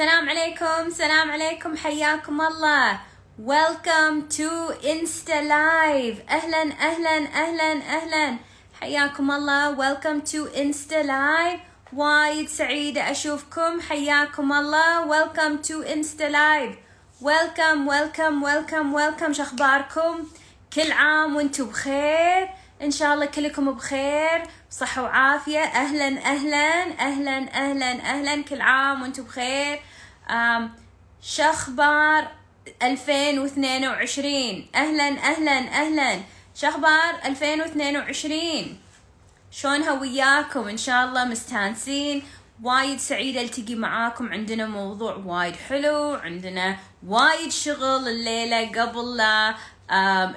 سلام عليكم سلام عليكم حياكم الله. Welcome to Insta Live. أهلا أهلا أهلا أهلا. حياكم الله. Welcome to Insta Live. وايد سعيدة أشوفكم. حياكم الله. Welcome to Insta Live. Welcome welcome welcome welcome. شخباركم كل عام وأنتم بخير. إن شاء الله كلكم بخير. بصحة وعافية. أهلا أهلا أهلا أهلا أهلا. كل عام وأنتم بخير. شخبار 2022 أهلا أهلا أهلا. شخبار 2022 شلونها وياكم؟ إن شاء الله مستانسين. وايد سعيدة التقي معاكم. عندنا موضوع وايد حلو. عندنا وايد شغل الليلة قبل لا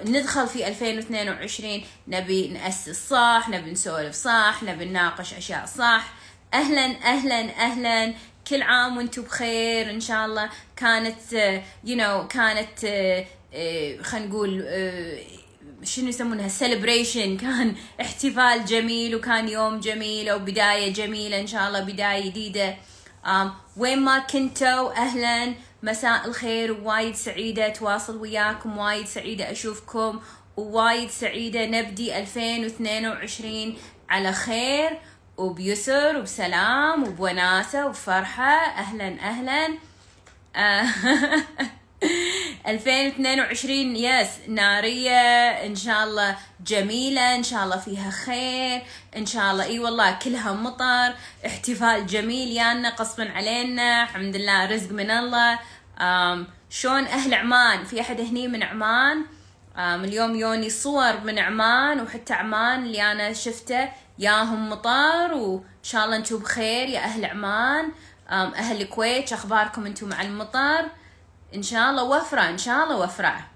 ندخل في 2022 نبي نأسس صح نبي نسولف صح نبي نناقش أشياء صح أهلا أهلا أهلا. كل عام وأنتم بخير. إن شاء الله كانت you uh, know كانت uh, uh, خلينا نقول شنو يسمونها؟ celebration كان احتفال جميل وكان يوم جميل وبداية جميلة. إن شاء الله بداية جديدة. um, وين ما كنتوا أهلا. مساء الخير. وايد سعيدة أتواصل وياكم. وايد سعيدة أشوفكم. ووايد سعيدة نبدي 2022 على خير. وبيسر وبسلام وبوناسة وبفرحة أهلا أهلا. 2022 يس نارية. إن شاء الله جميلة إن شاء الله فيها خير. إن شاء الله إي والله كلها مطر. احتفال جميل يانا قصبا علينا. الحمد لله رزق من الله. شلون أهل عمان؟ في أحد هني من عمان؟ اليوم يوني صور من عمان وحتى عمان اللي أنا شفته. ياهم مطر وإن شاء الله أنتم بخير يا أهل عمان. أهل الكويت أخباركم أنتم مع المطر إن شاء الله وفرة إن شاء الله وفرة.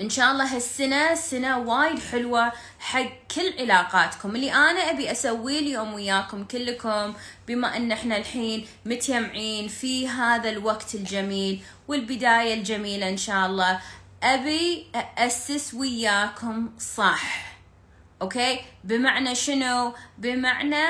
إن شاء الله هالسنة سنة وايد حلوة حق كل علاقاتكم. اللي أنا أبي أسويه اليوم وياكم كلكم بما إن إحنا الحين متيمعين في هذا الوقت الجميل والبداية الجميلة إن شاء الله أبي اسس وياكم صح. okay؟ بمعنى شنو؟ بمعنى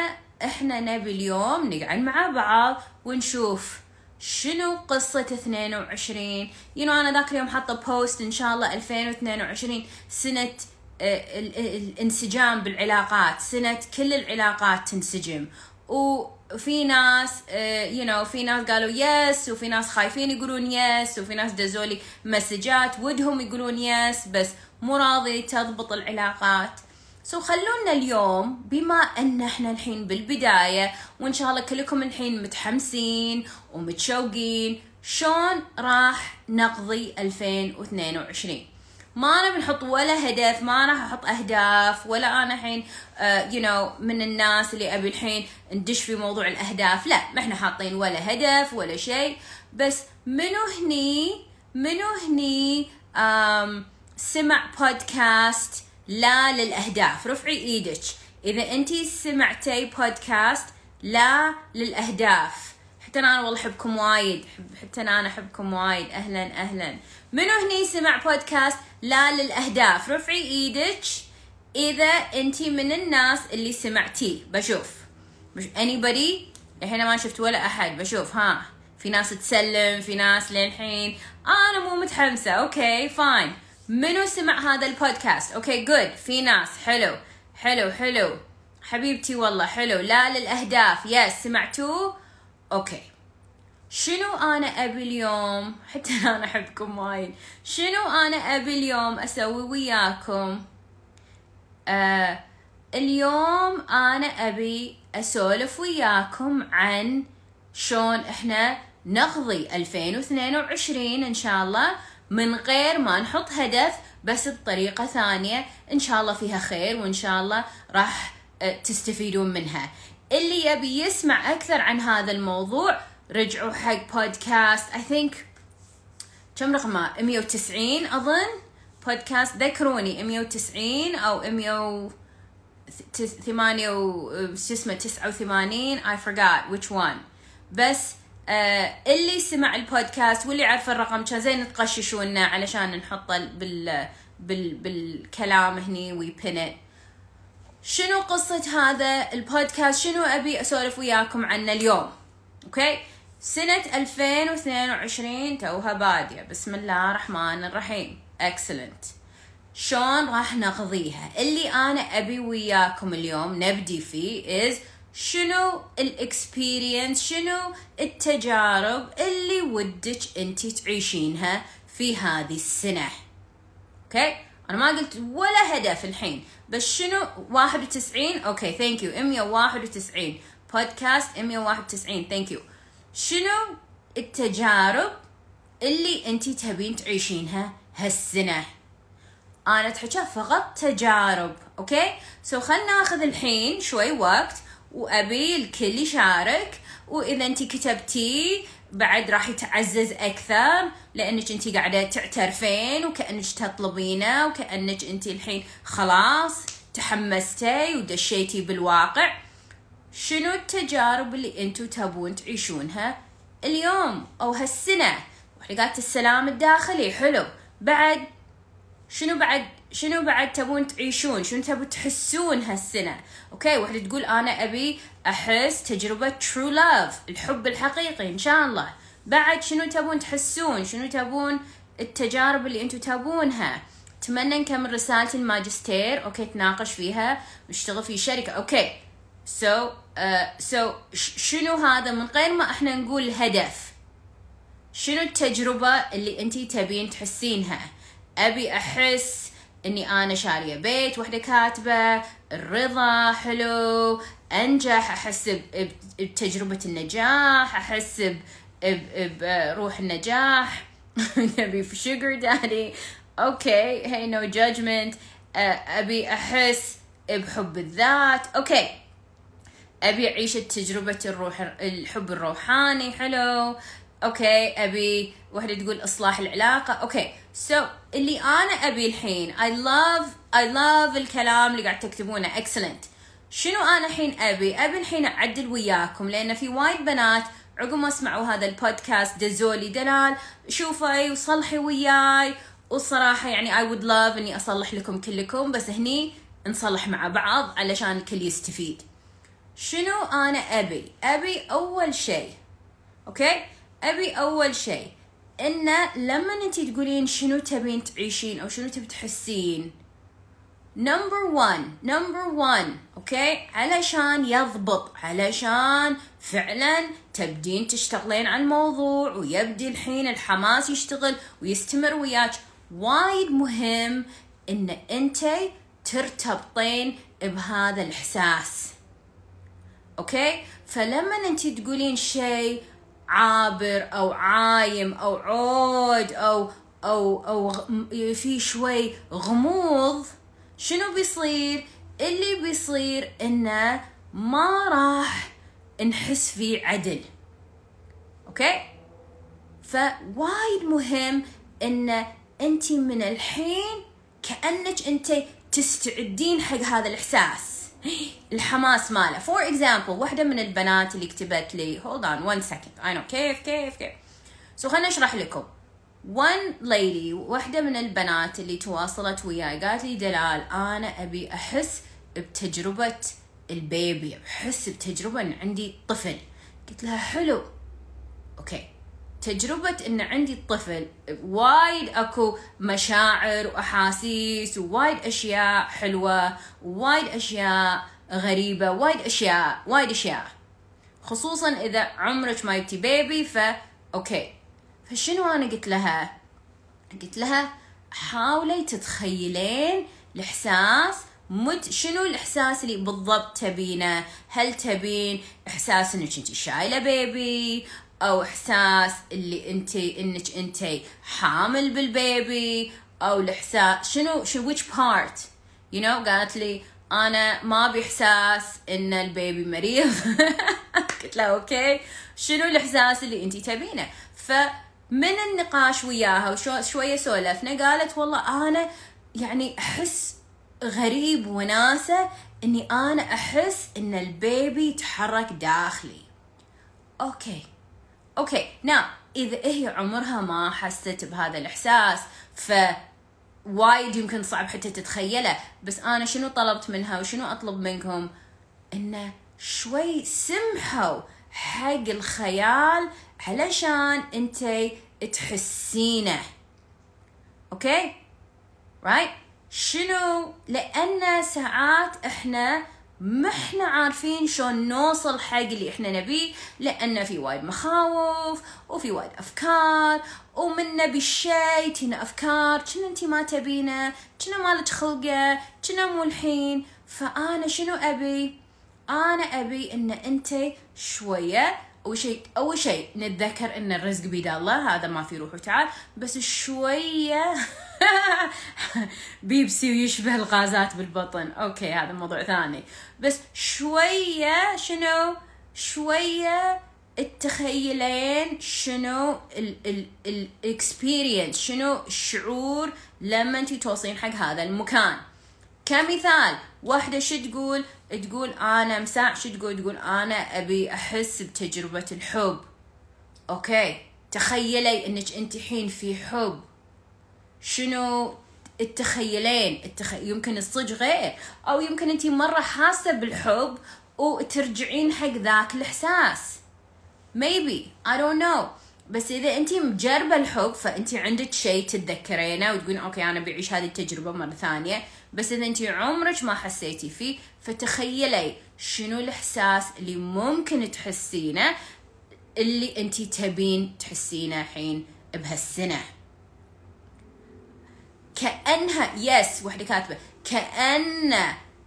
إحنا نبي اليوم نقعد مع بعض ونشوف شنو قصة 22 you أنا ذاك اليوم حاطة post إن شاء الله 2022 سنة الانسجام بالعلاقات. سنة كل العلاقات تنسجم. وفي ناس you know في ناس قالوا yes وفي ناس خايفين يقولون yes وفي ناس دزولي مسجات ودهم يقولون yes بس مو راضي تضبط العلاقات. so so خلونا اليوم بما أن إحنا الحين بالبداية وإن شاء الله كلكم الحين متحمسين ومتشوقين شلون راح نقضي 2022 ما نبي نحط ولا هدف ما راح أحط أهداف ولا أنا الحين you uh, know من الناس اللي أبي الحين ندش في موضوع الأهداف. لا ما إحنا حاطين ولا هدف ولا شيء. بس منو هني منو هني سمع بودكاست لا للأهداف. رفعي إيدك. إذا أنتي سمعتي بودكاست لا للأهداف. حتى أنا والله أحبكم وايد. حتى أنا أحبكم وايد. أهلا أهلا. منو هني سمع بودكاست لا للأهداف؟ رفعي إيدك. إذا أنتي من الناس اللي سمعتيه بشوف. مش anybody الحين ما شفت ولا أحد. بشوف. ها. في ناس تسلم في ناس للحين. أنا مو متحمسة. okay fine منو سمع هذا ال podcast؟ okay good في ناس. حلو. حلو حلو. حبيبتي والله حلو. لا للأهداف. yes سمعتوه okay. شنو أنا أبي اليوم؟ حتى أنا أحبكم وايد. شنو أنا أبي اليوم أسوي وياكم؟ آه اليوم أنا أبي أسولف وياكم عن شلون إحنا نقضي 2022 إن شاء الله. من غير ما نحط هدف بس بطريقة ثانية. إن شاء الله فيها خير وإن شاء الله راح تستفيدون منها. اللي يبي يسمع أكثر عن هذا الموضوع رجعوا حق بودكاست I think كم رقمه؟ 190 أظن. بودكاست ذكروني 190 أو 100 ثمانية و شو اسمه 89 I forgot which one. بس آه اللي سمع البودكاست واللي عرف الرقم كان زين تقششونا علشان نحطه بال بال بالكلام هني ويبنت شنو قصة هذا البودكاست؟ شنو أبي أسولف وياكم عنه اليوم؟ okay؟ سنة 2022 توها بادية. بسم الله الرحمن الرحيم. Excellent. شلون راح نقضيها؟ اللي أنا أبي وياكم اليوم نبدي فيه is شنو ال experience؟ شنو التجارب اللي ودك أنت تعيشينها في هذه السنة؟ okay أنا ما قلت ولا هدف الحين بس شنو 91 okay thank you 191 بودكاست 191 thank you شنو التجارب اللي أنت تبين تعيشينها هالسنة؟ أنا اتحكى فقط تجارب okay so خلنا ناخذ الحين شوي وقت وابي الكل يشارك وإذا انت كتبتي بعد راح يتعزز أكثر لأنك انت قاعدة تعترفين وكأنك تطلبينه وكأنك انت الحين خلاص تحمستي ودشيتي بالواقع. شنو التجارب اللي أنتو تبون تعيشونها اليوم أو هالسنة؟ وحلقات السلام الداخلي حلو. بعد شنو بعد؟ شنو بعد تبون تعيشون؟ شنو تبون تحسون هالسنة؟ okay وحدة تقول أنا أبي أحس تجربة true love الحب الحقيقي إن شاء الله. بعد شنو تبون تحسون؟ شنو تبون التجارب اللي أنتم تبونها أتمنى نكمل رسالة الماجستير okay تناقش فيها نشتغل في شركة okay. so so شنو هذا؟ من غير ما إحنا نقول الهدف شنو التجربة اللي أنتي تبين تحسينها؟ أبي أحس إني أنا شارية بيت وحدة كاتبة الرضا حلو أنجح أحس بتجربة النجاح أحس بروح النجاح. نبي في sugar daddy okay hey no judgment أبي أحس بحب الذات. okay. أبي أعيش تجربة الروح الحب الروحاني حلو. okay أبي وحده تقول إصلاح العلاقة. okay. so so, اللي أنا أبي الحين I love I love الكلام اللي قاعد تكتبونه. Excellent. شنو أنا الحين أبي؟ أبي الحين أعدل وياكم لأن في وايد بنات عقب ما سمعوا هذا البودكاست دزولي دلال شوفي وصلحي وياي. والصراحة يعني I would love إني أصلح لكم كلكم بس هني نصلح مع بعض علشان الكل يستفيد. شنو أنا أبي؟ أبي أول شيء. okay؟ أبي أول شيء. انه لما انت تقولين شنو تبين تعيشين أو شنو تبي تحسين؟ number 1 number 1 okay علشان يضبط علشان فعلا تبدين تشتغلين على الموضوع ويبدي الحين الحماس يشتغل ويستمر وياك. وايد مهم إن انت ترتبطين بهذا الإحساس أوكي فلما انت تقولين شيء عابر أو عايم أو عود أو أو أو في شوي غموض شنو بيصير؟ اللي بيصير إنه ما راح نحس فيه عدل. okay؟ فوايد مهم إن انت من الحين كأنك انت تستعدين حق هذا الإحساس. الحماس ماله. for example واحدة من البنات اللي كتبت لي hold on 1 second I know كيف كيف كيف؟ so so خليني اشرح لكم. One lady واحدة من البنات اللي تواصلت وياي قالت لي دلال أنا أبي أحس بتجربة ال baby أحس بتجربة إن عندي طفل. قلت لها حلو. okay تجربة إن عندي طفل وايد أكو مشاعر وأحاسيس ووايد أشياء حلوة ووايد أشياء غريبة وايد أشياء وايد أشياء. خصوصا إذا عمرك ما جبتي baby ف okay. فشنو أنا قلت لها؟ قلت لها حاولي تتخيلين الإحساس مد شنو الإحساس اللي بالضبط تبينه؟ هل تبين احساس إنك أنت شايلة baby أو إحساس اللي أنت إنك أنت حامل بال baby أو الإحساس شنو شنو which part you know قالت لي أنا ما أبي إحساس إن ال baby مريض. قلت لها okay. شنو الإحساس اللي أنت تبينه؟ فمن النقاش وياها وشويه سولفنا قالت والله أنا يعني أحس غريب وناسة إني أنا أحس إن ال baby يتحرك داخلي. okay. okay نعم اذا هي عمرها ما حست بهذا الإحساس ف وايد يمكن صعب حتى تتخيله بس أنا شنو طلبت منها وشنو أطلب منكم؟ إنه شوي سمحوا حق الخيال علشان انت تحسينه. okay right شنو؟ لأن ساعات إحنا ما إحنا عارفين شلون نوصل حق اللي إحنا نبيه لأن في وايد مخاوف وفي وايد أفكار ومن نبي الشيء تينا أفكار كنا انت ما تبينه كنا مالك خلقة كنا مو الحين. فأنا شنو أبي؟ أنا أبي إن أنت شوية أول شيء أول شيء نتذكر إن الرزق بيد الله هذا ما في روح وتعال بس شوية بيبسي ويشبه الغازات بالبطن. okay هذا موضوع ثاني. بس شوية شنو؟ شوية التخيلين شنو ال experience شنو الشعور لما انت توصلين حق هذا المكان. كمثال واحدة شو تقول؟ تقول أنا مساع شو تقول؟ تقول أنا أبي أحس بتجربة الحب. أوكي تخيلي إنك أنت حين في حب. شنو التخيلين؟ التخ... يمكن الصج غير. أو يمكن أنت مرة حاسة بالحب وترجعين حق ذاك الإحساس. Maybe. I don't know. بس إذا انت مجربة الحب فانت عندك شيء تتذكرينه وتقولين okay أنا بعيش هذه التجربة مرة ثانية. بس إذا انت عمرك ما حسيتي فيه فتخيلي شنو الإحساس اللي ممكن تحسينه اللي انت تبين تحسينه الحين بهالسنة. كأنها yes وحدة كاتبة. كأن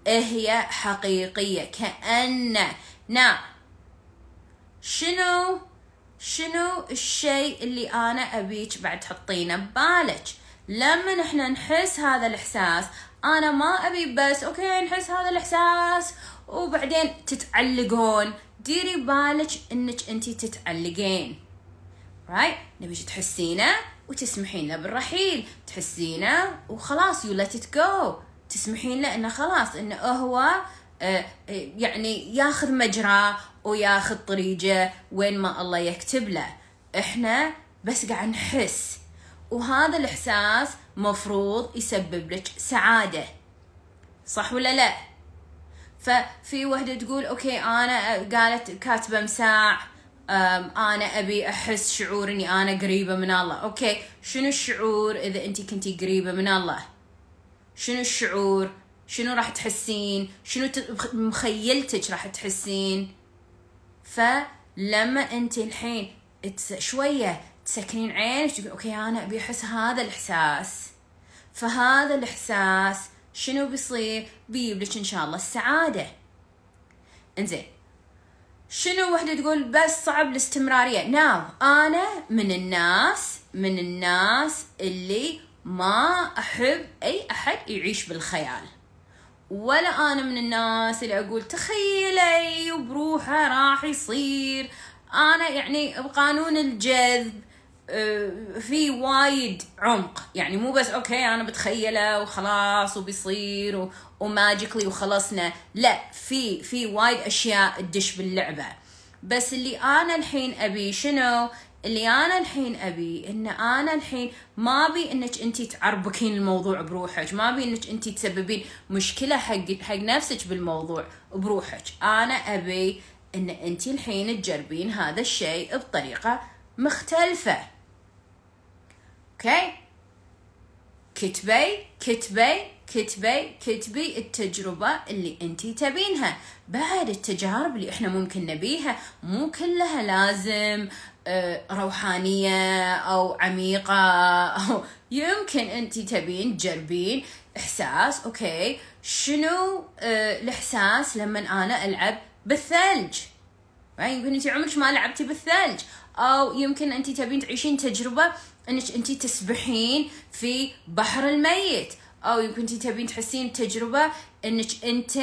هي حقيقية. كأن. نعم شنو؟ شنو الشيء اللي أنا أبيك بعد تحطينه ببالك؟ لما إحنا نحس هذا الإحساس أنا ما أبي بس okay نحس هذا الإحساس. وبعدين تتعلقون. ديري بالك إنك انت تتعلقين. right right? نبيك تحسينه. وتسمحين له بالرحيل. تحسينه وخلاص you let go تسمحين له إنه خلاص إنه هو آه، آه، يعني ياخذ مجراه وياخذ طريقه وين ما الله يكتب له. إحنا بس قاعد نحس. وهذا الإحساس مفروض يسبب لك سعادة. صح ولا لا؟ ففي وحدة تقول okay أنا قالت كاتبة مساع أنا أبي أحس شعور إني أنا قريبة من الله. okay شنو الشعور إذا انت كنتي قريبة من الله؟ شنو الشعور؟ شنو راح تحسين؟ شنو مخيلتك راح تحسين؟ فلما أنت الحين شوية تسكرين عينك تقول okay أنا أبي أحس هذا الإحساس. فهذا الإحساس شنو بيصير؟ بيجيب لك إن شاء الله السعادة. إنزين شنو وحدة تقول بس صعب الاستمرارية؟ now أنا من الناس من الناس اللي ما أحب أي أحد يعيش بالخيال. ولا أنا من الناس اللي أقول تخيلي وبروحه راح يصير. أنا يعني بقانون الجذب آه، في وايد عمق. يعني مو بس okay أنا بتخيله وخلاص وبيصير و magically وخلصنا. لا في في وايد أشياء تدش باللعبة. بس اللي أنا الحين أبي شنو؟ اللي أنا الحين أبي إن أنا الحين ما أبي إنك انت تعربكين الموضوع بروحك. ما أبي إنك انت تسببين مشكلة حق حق نفسك بالموضوع بروحك. أنا أبي إن انت الحين تجربين هذا الشيء بطريقة مختلفة. أوكي؟ كتبي كتبي. كتبي كتبي التجربة اللي انتي تبينها. بعد التجارب اللي إحنا ممكن نبيها مو كلها لازم آه، روحانية أو عميقة أو يمكن انتي تبين تجربين إحساس okay. شنو آه، الإحساس لما أنا ألعب بالثلج؟ يعني يمكن انت عمرك ما لعبتي بالثلج. أو يمكن انت تبين تعيشين تجربة إنك انت تسبحين في بحر الميت. أو يمكن أنت تبين تحسين تجربة إنك أنت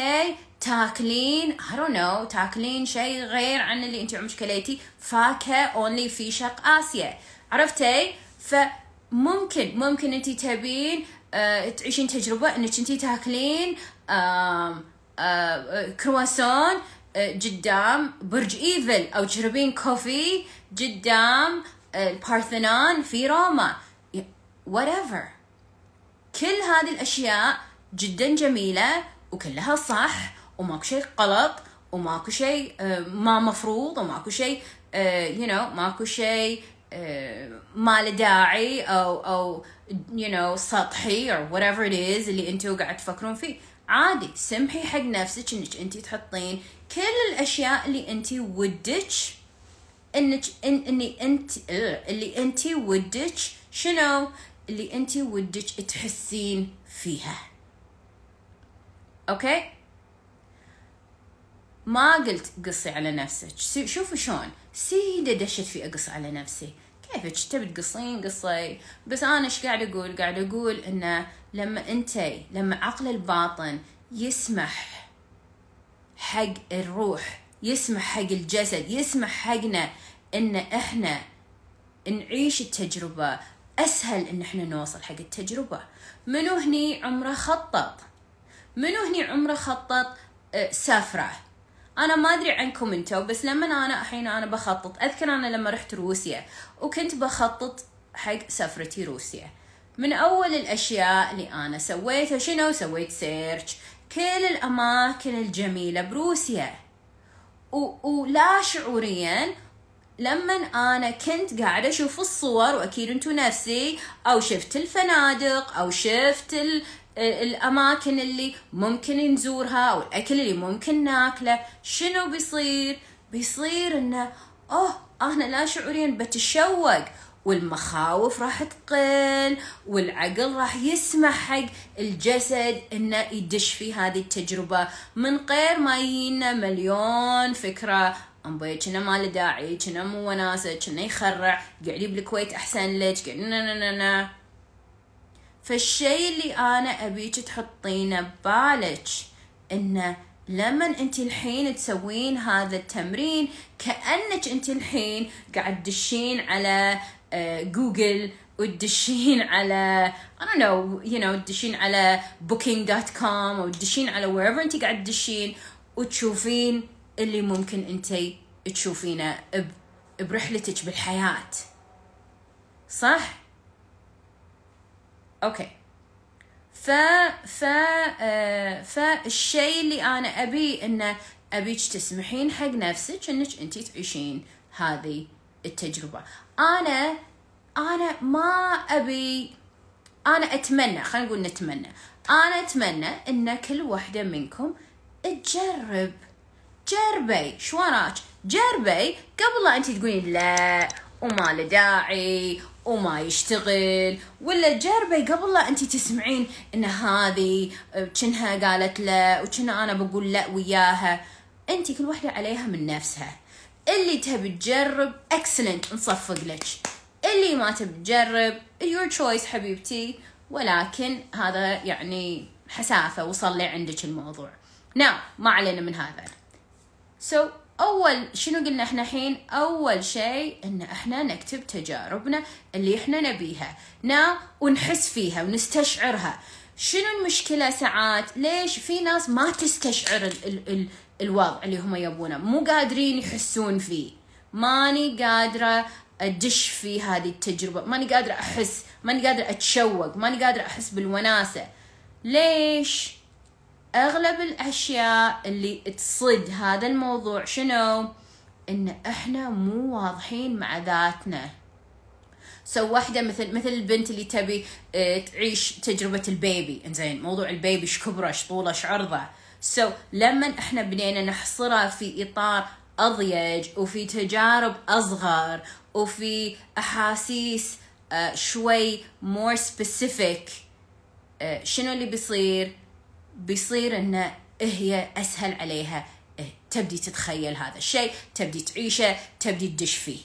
تاكلين I don't know تاكلين شيء غير عن اللي أنت عمرك كليتي فاكهة only في شرق آسيا. عرفتي؟ فممكن ممكن أنت تبين آه تعيشين تجربة إنك أنت تاكلين آه آه كرواسون قدام برج إيفل أو تشربين coffee قدام البارثنون في روما. Whatever. كل هذه الأشياء جدا جميلة وكلها صح وماكو شيء غلط وماكو شيء آه، ما مفروض وماكو شيء you know ماكو شيء ما له داعي أو أو you know سطحي or whatever it is اللي أنتوا قاعد تفكرون فيه. عادي سمحي حق نفسك إنك انت تحطين كل الأشياء اللي انت ودك إنك إن إني انت اللي انت ودك شنو؟ اللي انت ودك تحسين فيها. okay؟ ما قلت قصي على نفسك. شوفوا شلون. سيدة دشت في اقص على نفسي. كيفك؟ تبي تقصين قصي؟ بس أنا إيش قاعد أقول؟ قاعد أقول إنه لما انتي لما عقل الباطن يسمح حق الروح يسمح حق الجسد يسمح حقنا إن إحنا نعيش التجربة أسهل إن إحنا نوصل حق التجربة. منو هني عمره خطط؟ منو هني عمره خطط آه، سفرة أنا ما أدري عنكم أنتو بس لما أنا الحين أنا بخطط أذكر أنا لما رحت روسيا وكنت بخطط حق سفرتي روسيا. من أول الأشياء اللي أنا سويتها شنو؟ سويت search كل الأماكن الجميلة بروسيا. و... ولا شعوريا لما أنا كنت قاعدة أشوف الصور وأكيد أنتو نفسي أو شفت الفنادق أو شفت ال... الأماكن اللي ممكن نزورها أو الأكل اللي ممكن ناكله. شنو بيصير؟ بيصير إنه أوه أنا لا شعوريا بتشوق والمخاوف راح تقل والعقل راح يسمح حق الجسد إنه يدش في هذه التجربة. من غير ما يجينا مليون فكرة امبي كنا ما له داعي كنا مو وناسة كنا يخرع قاعدين بالكويت أحسن لك قاعد فالشيء اللي أنا أبيك تحطينه ببالك إنه لما أنت الحين تسوين هذا التمرين كأنك أنت الحين قاعد تدشين على جوجل وتدشين على I don't know you know تدشين على booking.com أو تدشين على wherever أنت قاعد تدشين وتشوفين اللي ممكن انت تشوفينه برحلتك بالحياة. صح؟ أوكي. ف ف آه فالشيء اللي أنا أبي انه أبيك تسمحين حق نفسك إنك انت تعيشين هذه التجربة. أنا أنا ما ابي أنا أتمنى خلينا نقول نتمنى. أنا أتمنى إن كل واحدة منكم تجرب جربي. شو وراك؟ جربي. قبل أنت تقولين لا وما له داعي وما يشتغل ولا جربي قبل لا أنت تسمعين إن هذه كنها قالت لا وكنا أنا بقول لا وياها. أنت كل واحدة عليها من نفسها. اللي تبي تجرب اكسلنت نصفق لك. اللي ما تبي تجرب your choice حبيبتي. ولكن هذا يعني حسافة وصل عندك الموضوع. نعم ما علينا من هذا. So أول شنو قلنا إحنا الحين؟ أول شيء إن إحنا نكتب تجاربنا اللي إحنا نبيها. نا ونحس فيها ونستشعرها. شنو المشكلة ساعات؟ ليش؟ في ناس ما تستشعر ال ال ال الوضع اللي هم يبونه. مو قادرين يحسون فيه. ماني قادرة أدش في هذه التجربة. ماني قادرة أحس. ماني قادرة أتشوق. ماني قادرة أحس بالوناسة. ليش؟ أغلب الأشياء اللي تصد هذا الموضوع شنو؟ إن إحنا مو واضحين مع ذاتنا. so واحدة مثل مثل البنت اللي تبي آه تعيش تجربة ال baby. إنزين موضوع ال baby إيش كبره إيش طوله إيش عرضه. so لما إحنا بدينا نحصرها في إطار أضيج وفي تجارب أصغر وفي أحاسيس آه شوي more specific آه شنو اللي بيصير؟ بيصير إنه هي أسهل عليها. تبدي تتخيل هذا الشيء تبدي تعيشه تبدي تدش فيه.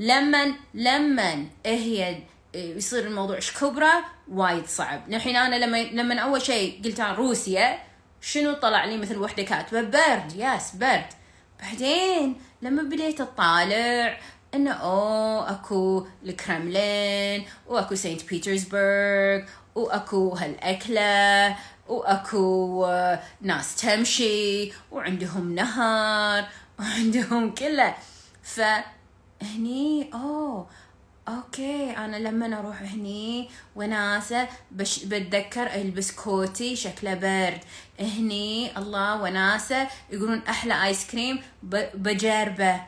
لما لما هي يصير الموضوع إيش كبره وايد صعب. الحين أنا لما لما أول شيء قلت عن روسيا شنو طلع لي مثل وحدة كاتبة؟ برد yes برد بعدين لما بديت أطالع إنه أوه أكو الكرملين وأكو سانت بيترسبرغ وأكو هالأكلة وأكو ناس تمشي وعندهم نهر وعندهم كله. فهني أوه okay أنا لما أروح هني وناسة بش بتذكر ألبس كوتي شكله برد. هني الله وناسة يقولون أحلى ice cream بجربة.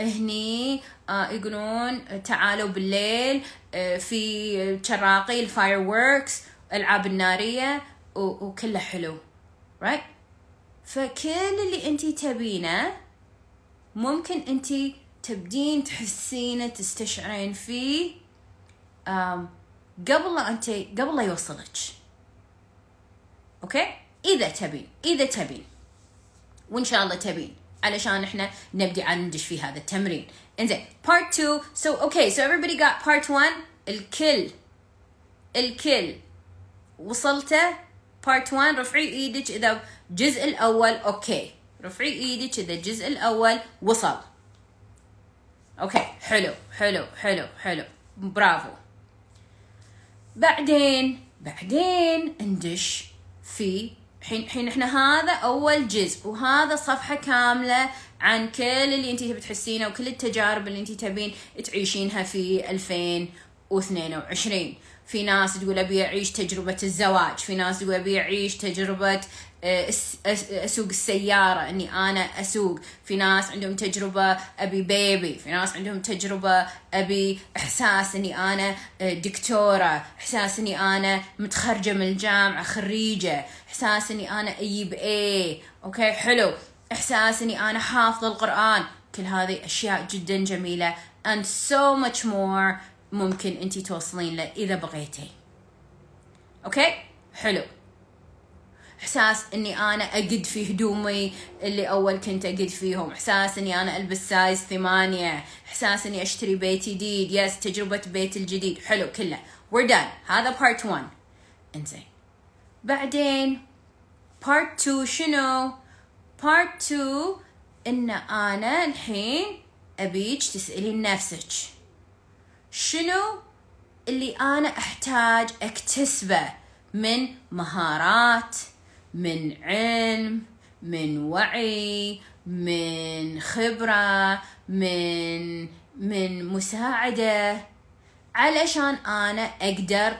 هني آه يقولون تعالوا بالليل آه في شراقي ال fireworks ألعاب النارية. وكله حلو. Right? فكل اللي انتي تبينه ممكن انتي تبدين تحسينه تستشعرين فيه قبل انت قبل لا يوصلك. okay إذا تبين إذا تبين. وإن شاء الله تبين. علشان إحنا نبدي عن ندش في هذا التمرين. إنزين part 2 so okay. So everybody got part 1 الكل الكل وصلته؟ Part 1 رفعي إيدك اذا الجزء الأول okay. رفعي إيدك اذا الجزء الأول وصل. okay حلو حلو حلو حلو. برافو. بعدين بعدين ندش في حين حين إحنا هذا أول جزء وهذا صفحة كاملة عن كل اللي انت تبي تحسينه وكل التجارب اللي انت تبين تعيشينها في 2022 في ناس تقول أبي أعيش تجربة الزواج في ناس تقول أبي أعيش تجربة أسوق السيارة إني أنا أسوق. في ناس عندهم تجربة أبي بيبي في ناس عندهم تجربة أبي إحساس إني أنا دكتورة إحساس إني أنا متخرجة من الجامعة خريجة إحساس إني أنا أجيب A okay؟ حلو. إحساس إني أنا حافظه القرآن. كل هذه أشياء جدا جميلة. And so much more ممكن انت توصلين له إذا بغيتي. okay؟ حلو. إحساس إني أنا أقد في هدومي اللي أول كنت أقد فيهم. إحساس إني أنا ألبس size ثمانية. إحساس إني أشتري بيت جديد. yes تجربة بيت الجديد. حلو كله. We're done. هذا part 1 إنزين. بعدين part 2 شنو؟ part 2 إن أنا الحين أبيك تسألين نفسك. شنو اللي أنا أحتاج أكتسبه؟ من مهارات من علم من وعي من خبرة من من مساعدة. علشان أنا أقدر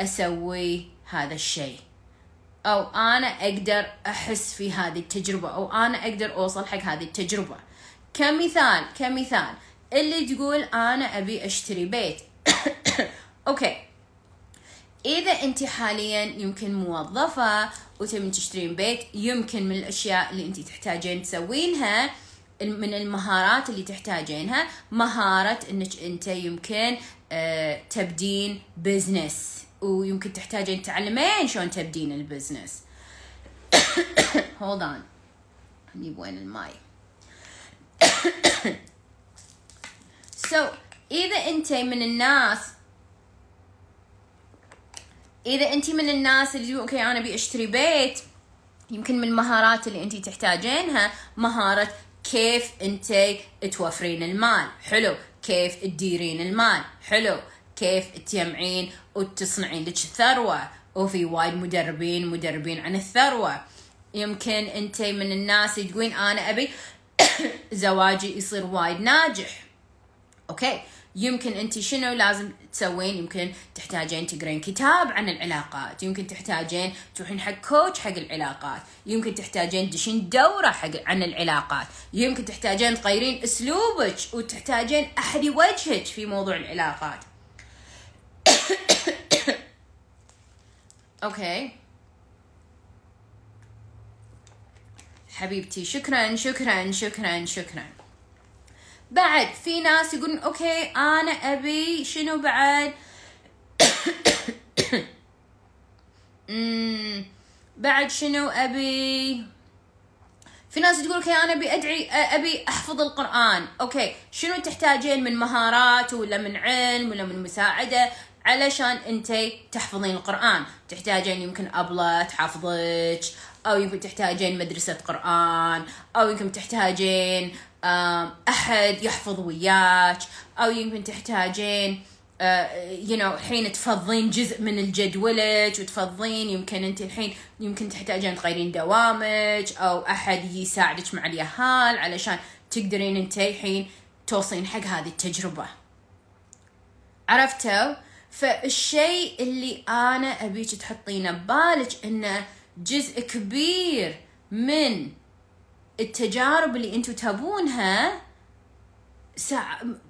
أسوي هذا الشيء. أو أنا أقدر أحس في هذه التجربة أو أنا أقدر أوصل حق هذه التجربة. كمثال كمثال اللي تقول أنا أبي أشتري بيت. أوكي. إذا أنت حاليا يمكن موظفة وتبين تشترين بيت يمكن من الأشياء اللي أنت تحتاجين تسوينها من المهارات اللي تحتاجينها مهارة إنك أنت يمكن آه تبدين business ويمكن تحتاجين تعلمين شلون تبدين ال business hold on. نجيب وين الماي so إذا أنت من الناس إذا أنت من الناس اللي okay أنا أبي أشتري بيت. يمكن من المهارات اللي أنت تحتاجينها مهارة كيف أنت توفرين المال. حلو. كيف تديرين المال. حلو. كيف تجمعين وتصنعين لك ثروة. وفي وايد مدربين مدربين عن الثروة. يمكن أنت من الناس اللي تقولين أنا أبي زواجي يصير وايد ناجح. okay. يمكن أنت شنو لازم تسوين؟ يمكن تحتاجين تقرين كتاب عن العلاقات. يمكن تحتاجين تروحين حق coach حق العلاقات. يمكن تحتاجين تدشين دورة حق عن العلاقات. يمكن تحتاجين تغيرين أسلوبك وتحتاجين أحد يوجهك في موضوع العلاقات. okay. حبيبتي شكرا شكرا شكرا شكرا. بعد في ناس يقولون okay أنا ابي شنو بعد؟ بعد شنو ابي؟ في ناس تقول okay أنا ابي ادعي ابي احفظ القرآن. okay شنو تحتاجين من مهارات ولا من علم ولا من مساعدة علشان انت تحفظين القرآن؟ تحتاجين يمكن أبلة تحفظك أو يمكن تحتاجين مدرسة قرآن أو يمكن تحتاجين أحد يحفظ وياك أو يمكن تحتاجين يو نو الحين تفضين جزء من الجدولك وتفضين يمكن أنت الحين يمكن تحتاجين تغيرين دوامك أو أحد يساعدك مع اليهال علشان تقدرين أنت الحين توصلين حق هذه التجربة. عرفتوا؟ فالشيء اللي أنا أبيك تحطينه ببالك إنه جزء كبير من التجارب اللي أنتم تبونها سع...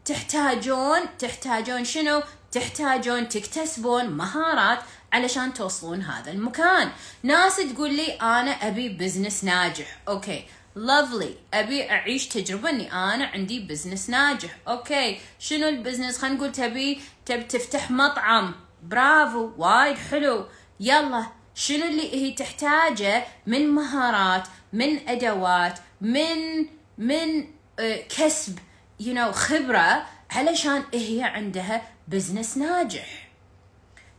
تحتاجون تحتاجون شنو؟ تحتاجون تكتسبون مهارات علشان توصلون هذا المكان. ناس تقول لي أنا أبي business ناجح. okay. lovely أبي أعيش تجربة إني أنا عندي business ناجح. okay. شنو ال business خلينا نقول تبي تبي تفتح مطعم. برافو. وايد حلو. يلا. شنو اللي هي تحتاجه من مهارات من أدوات من من آه، كسب you you know, خبرة علشان هي عندها business ناجح.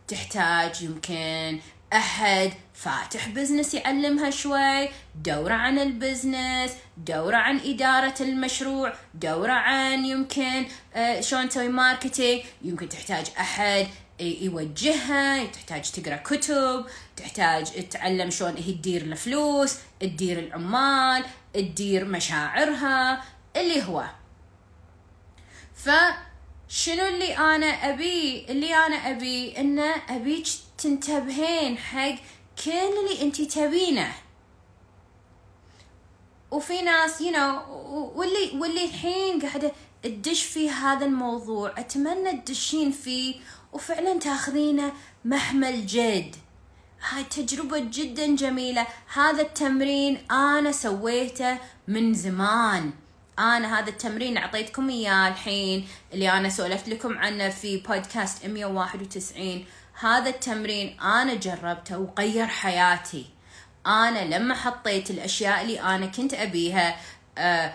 تحتاج يمكن أحد فاتح business يعلمها شوي دورة عن ال business دورة عن إدارة المشروع دورة عن يمكن آه شلون تسوي marketing يمكن تحتاج أحد يوجهها تحتاج تقرأ كتب تحتاج تتعلم شلون هي تدير الفلوس تدير العمال تدير مشاعرها اللي هو. فشنو اللي أنا أبي؟ اللي أنا أبي انه أبيك تنتبهين حق كل اللي أنت تبينه. وفي ناس يو you know, واللي واللي الحين قاعدة تدش في هذا الموضوع أتمنى تدشين فيه وفعلا تاخذينه محمل جد. هاي تجربة جدا جميلة. هذا التمرين أنا سويته من زمان. أنا هذا التمرين أعطيتكم إياه الحين اللي أنا سولفت لكم عنه في بودكاست 191 هذا التمرين أنا جربته وغير حياتي. أنا لما حطيت الأشياء اللي أنا كنت أبيها آه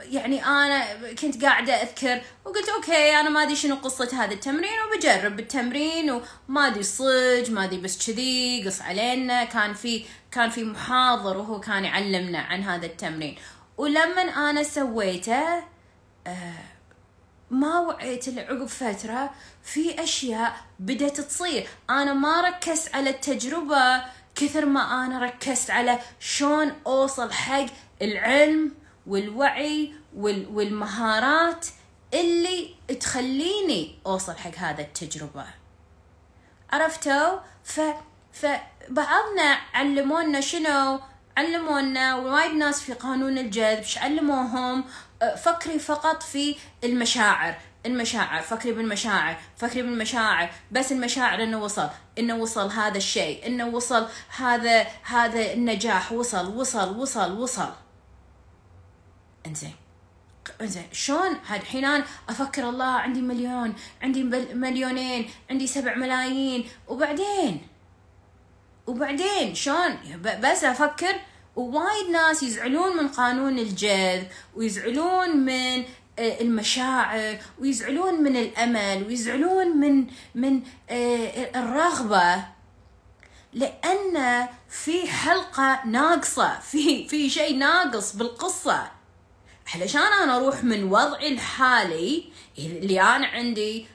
يعني أنا كنت قاعدة أذكر وقلت okay أنا ما أدري شنو قصة هذا التمرين وبجرب التمرين وما أدري صج ما أدري بس كذي قص علينا كان في كان في محاضر وهو كان يعلمنا عن هذا التمرين. ولما أنا سويته آه ما وعيت عقب فترة في أشياء بدأت تصير. أنا ما ركزت على التجربة كثر ما أنا ركزت على شلون أوصل حق العلم والوعي والمهارات اللي تخليني أوصل حق هذا التجربة. عرفتوا ف فبعضنا علمونا شنو؟ علمونا وايد ناس في قانون الجذب علموهم؟ فكري فقط في المشاعر. المشاعر فكري بالمشاعر فكري بالمشاعر. بس المشاعر إنه وصل إنه وصل هذا الشيء إنه وصل هذا هذا النجاح وصل وصل وصل وصل. انزين. انزين شلون الحين أنا أفكر الله عندي مليون عندي مليونين عندي سبع ملايين وبعدين؟ وبعدين شلون؟ بس أفكر ووايد ناس يزعلون من قانون الجذب ويزعلون من آه، المشاعر ويزعلون من الأمل ويزعلون من من آه، الرغبة لأن في حلقة ناقصة في في شيء ناقص بالقصة. علشان أنا أروح من وضعي الحالي اللي أنا عندي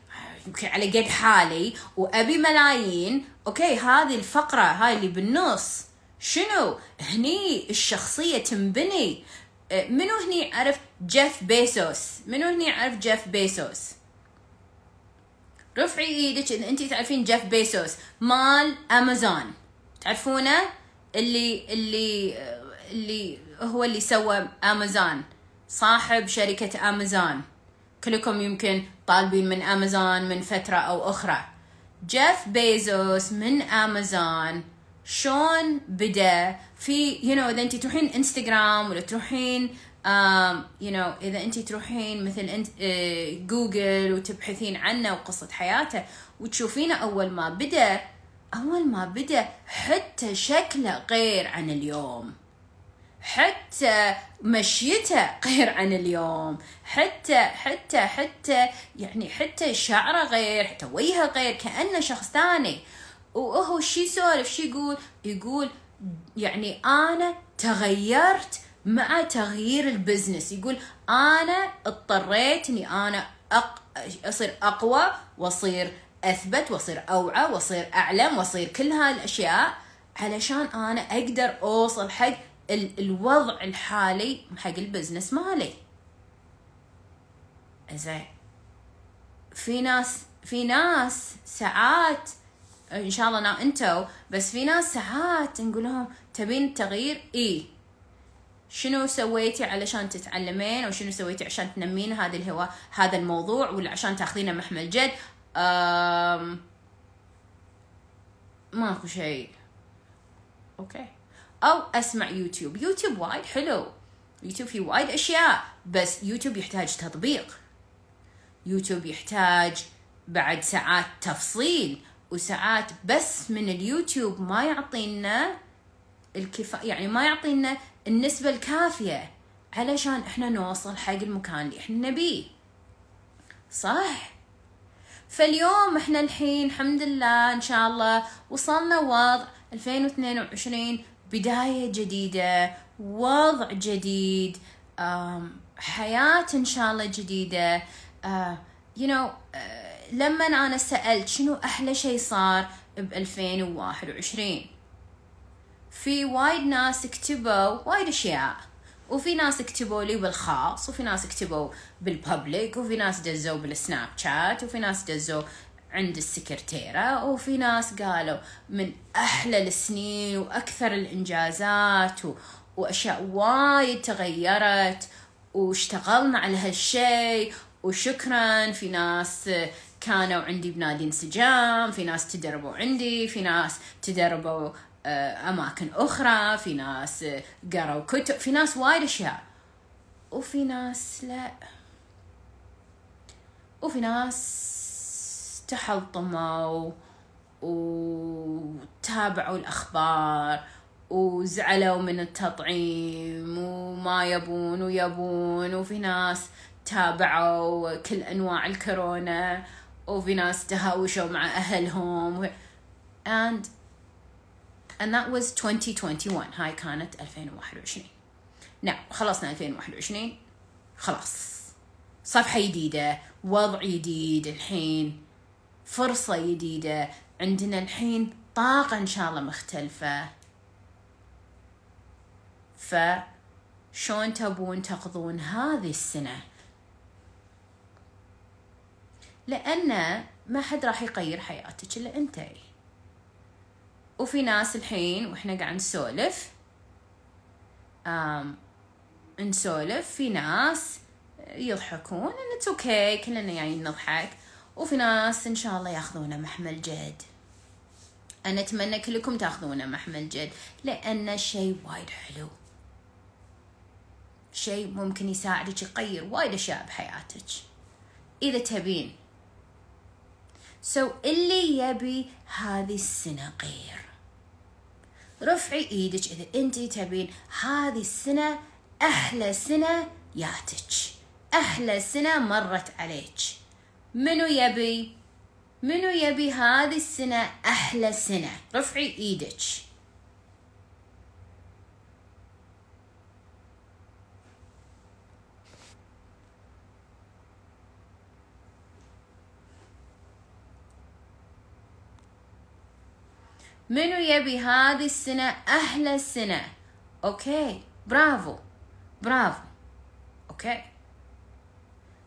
يمكن على قد حالي وأبي ملايين okay هذه الفقرة هاي اللي بالنص. شنو؟ هني الشخصية تنبني. منو هني عرف جيف بيسوس منو هني عرف جيف بيسوس رفعي إيدك اذا انت تعرفين جيف بيسوس مال أمازون. تعرفونه؟ اللي اللي اللي هو اللي سوى أمازون. صاحب شركة أمازون كلكم يمكن طالبين من أمازون من فترة أو أخرى. جيف بيزوس من أمازون شلون بدا في you you know, إذا أنت تروحين انستغرام ولا تروحين um, نو know, إذا أنت تروحين مثل انت uh, جوجل وتبحثين عنه وقصة حياته وتشوفينه أول ما بدا أول ما بدا حتى شكله غير عن اليوم. حتى مشيته غير عن اليوم. حتى حتى حتى يعني حتى شعره غير حتى وجهه غير كأنه شخص ثاني. وهو شي يسولف شي يقول يقول يعني أنا تغيرت مع تغيير البزنس. يقول أنا اضطريت إني أنا أق... أصير أقوى وأصير أثبت وأصير أوعى وأصير أعلم وأصير كل هاي الأشياء علشان أنا أقدر أوصل حق الوضع الحالي حق ال business مالي. زين في ناس في ناس ساعات إن شاء الله انتو بس في ناس ساعات نقول لهم تبين التغيير؟ إي. شنو سويتي علشان تتعلمين؟ وشنو سويتي عشان تنمين هذا الهواء هذا الموضوع؟ ولا عشان تاخذينه محمل جد؟ ماكو شيء. okay. أو أسمع يوتيوب. يوتيوب وايد حلو. يوتيوب فيه وايد أشياء بس يوتيوب يحتاج تطبيق. يوتيوب يحتاج بعد ساعات تفصيل وساعات بس من اليوتيوب ما يعطينا الكفا يعني ما يعطينا النسبة الكافية علشان إحنا نوصل حق المكان اللي إحنا نبيه. صح؟ فاليوم إحنا الحين الحمد لله إن شاء الله وصلنا وضع 2022 بداية جديدة وضع جديد حياة إن شاء الله جديدة. you know لما أنا سألت شنو أحلى شيء صار ب 2021 في وايد ناس كتبوا وايد أشياء. وفي ناس كتبوا لي بالخاص وفي ناس كتبوا بالببليك وفي ناس دزوا بالسناب شات وفي ناس دزوا عند السكرتيرة وفي ناس قالوا من أحلى السنين وأكثر الإنجازات و... وأشياء وايد تغيرت واشتغلنا على هالشيء. وشكرا في ناس كانوا عندي بنادي انسجام في ناس تدربوا عندي في ناس تدربوا أماكن أخرى في ناس قروا كتب في ناس وايد أشياء. وفي ناس لا. وفي ناس تحلطموا وتابعوا الأخبار وزعلوا من التطعيم وما يبون ويبون وفي ناس تابعوا كل أنواع الكورونا وفي ناس تهاوشوا مع أهلهم and and that was 2021 هاي كانت 2021 نعم خلصنا 2021 خلاص. صفحة جديدة وضع جديد الحين. فرصة جديدة. عندنا الحين طاقة إن شاء الله مختلفة. فشون تبون تقضون هذه السنة؟ لأن ما حد راح يغير حياتك إلا أنتي وفي ناس الحين وإحنا قاعد نسولف. نسولف في ناس يضحكون it's okay كلنا جايين نضحك. وفي ناس إن شاء الله ياخذونه محمل جد. أنا أتمنى كلكم تاخذونه محمل جد لأن شيء وايد حلو. شيء ممكن يساعدك يغير وايد أشياء بحياتك. إذا تبين. سو so, اللي يبي هذه السنة غير رفعي إيدك إذا أنت تبين هذه السنة أحلى سنة ياتك. أحلى سنة مرت عليك. منو يبي؟ منو يبي هذه السنة أحلى سنة؟ رفعي. إيدك. منو يبي هذه السنة أحلى السنة okay. برافو. برافو. okay.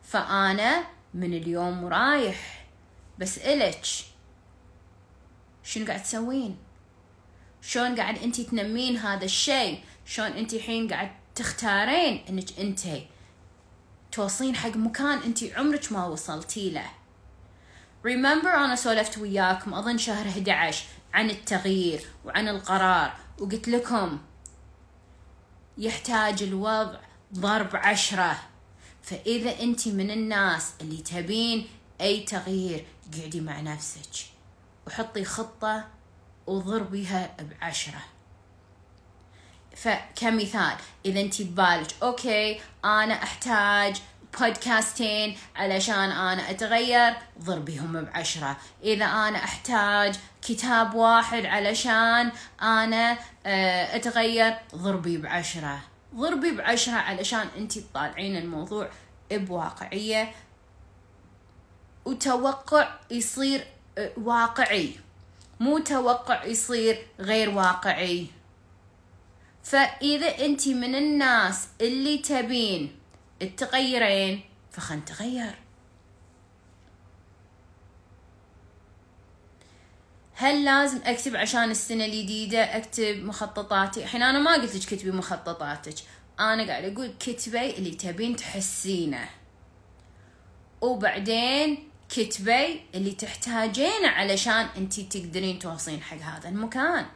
فأنا من اليوم رايح بسألك شنو قاعد تسوين؟ شلون قاعد انت تنمين هذا الشيء؟ شلون انت الحين قاعد تختارين إنك انت توصلين حق مكان انت عمرك ما وصلتي له. Remember أنا سولفت وياكم أظن شهر 11 عن التغيير وعن القرار وقلت لكم يحتاج الوضع ضرب عشرة. فإذا أنت من الناس اللي تبين أي تغيير قعدي مع نفسك وحطي خطة وضربيها بعشرة. فكمثال إذا أنت ببالك أوكي أنا أحتاج بودكاستين علشان أنا أتغير. ضربيهم بعشرة. إذا أنا أحتاج كتاب واحد علشان أنا آه، أتغير ضربي بعشرة. ضربي بعشرة علشان أنت تطالعين الموضوع بواقعية. وتوقع يصير آه، واقعي. مو توقع يصير غير واقعي. فإذا أنت من الناس اللي تبين تغيرين فخن تغير هل لازم أكتب عشان السنة الجديدة أكتب مخططاتي؟ الحين أنا ما قلت لك كتبي مخططاتك. أنا قاعد أقول كتبي اللي تبين تحسينه. وبعدين كتبي اللي تحتاجينه علشان أنتي تقدرين توصلين حق هذا المكان.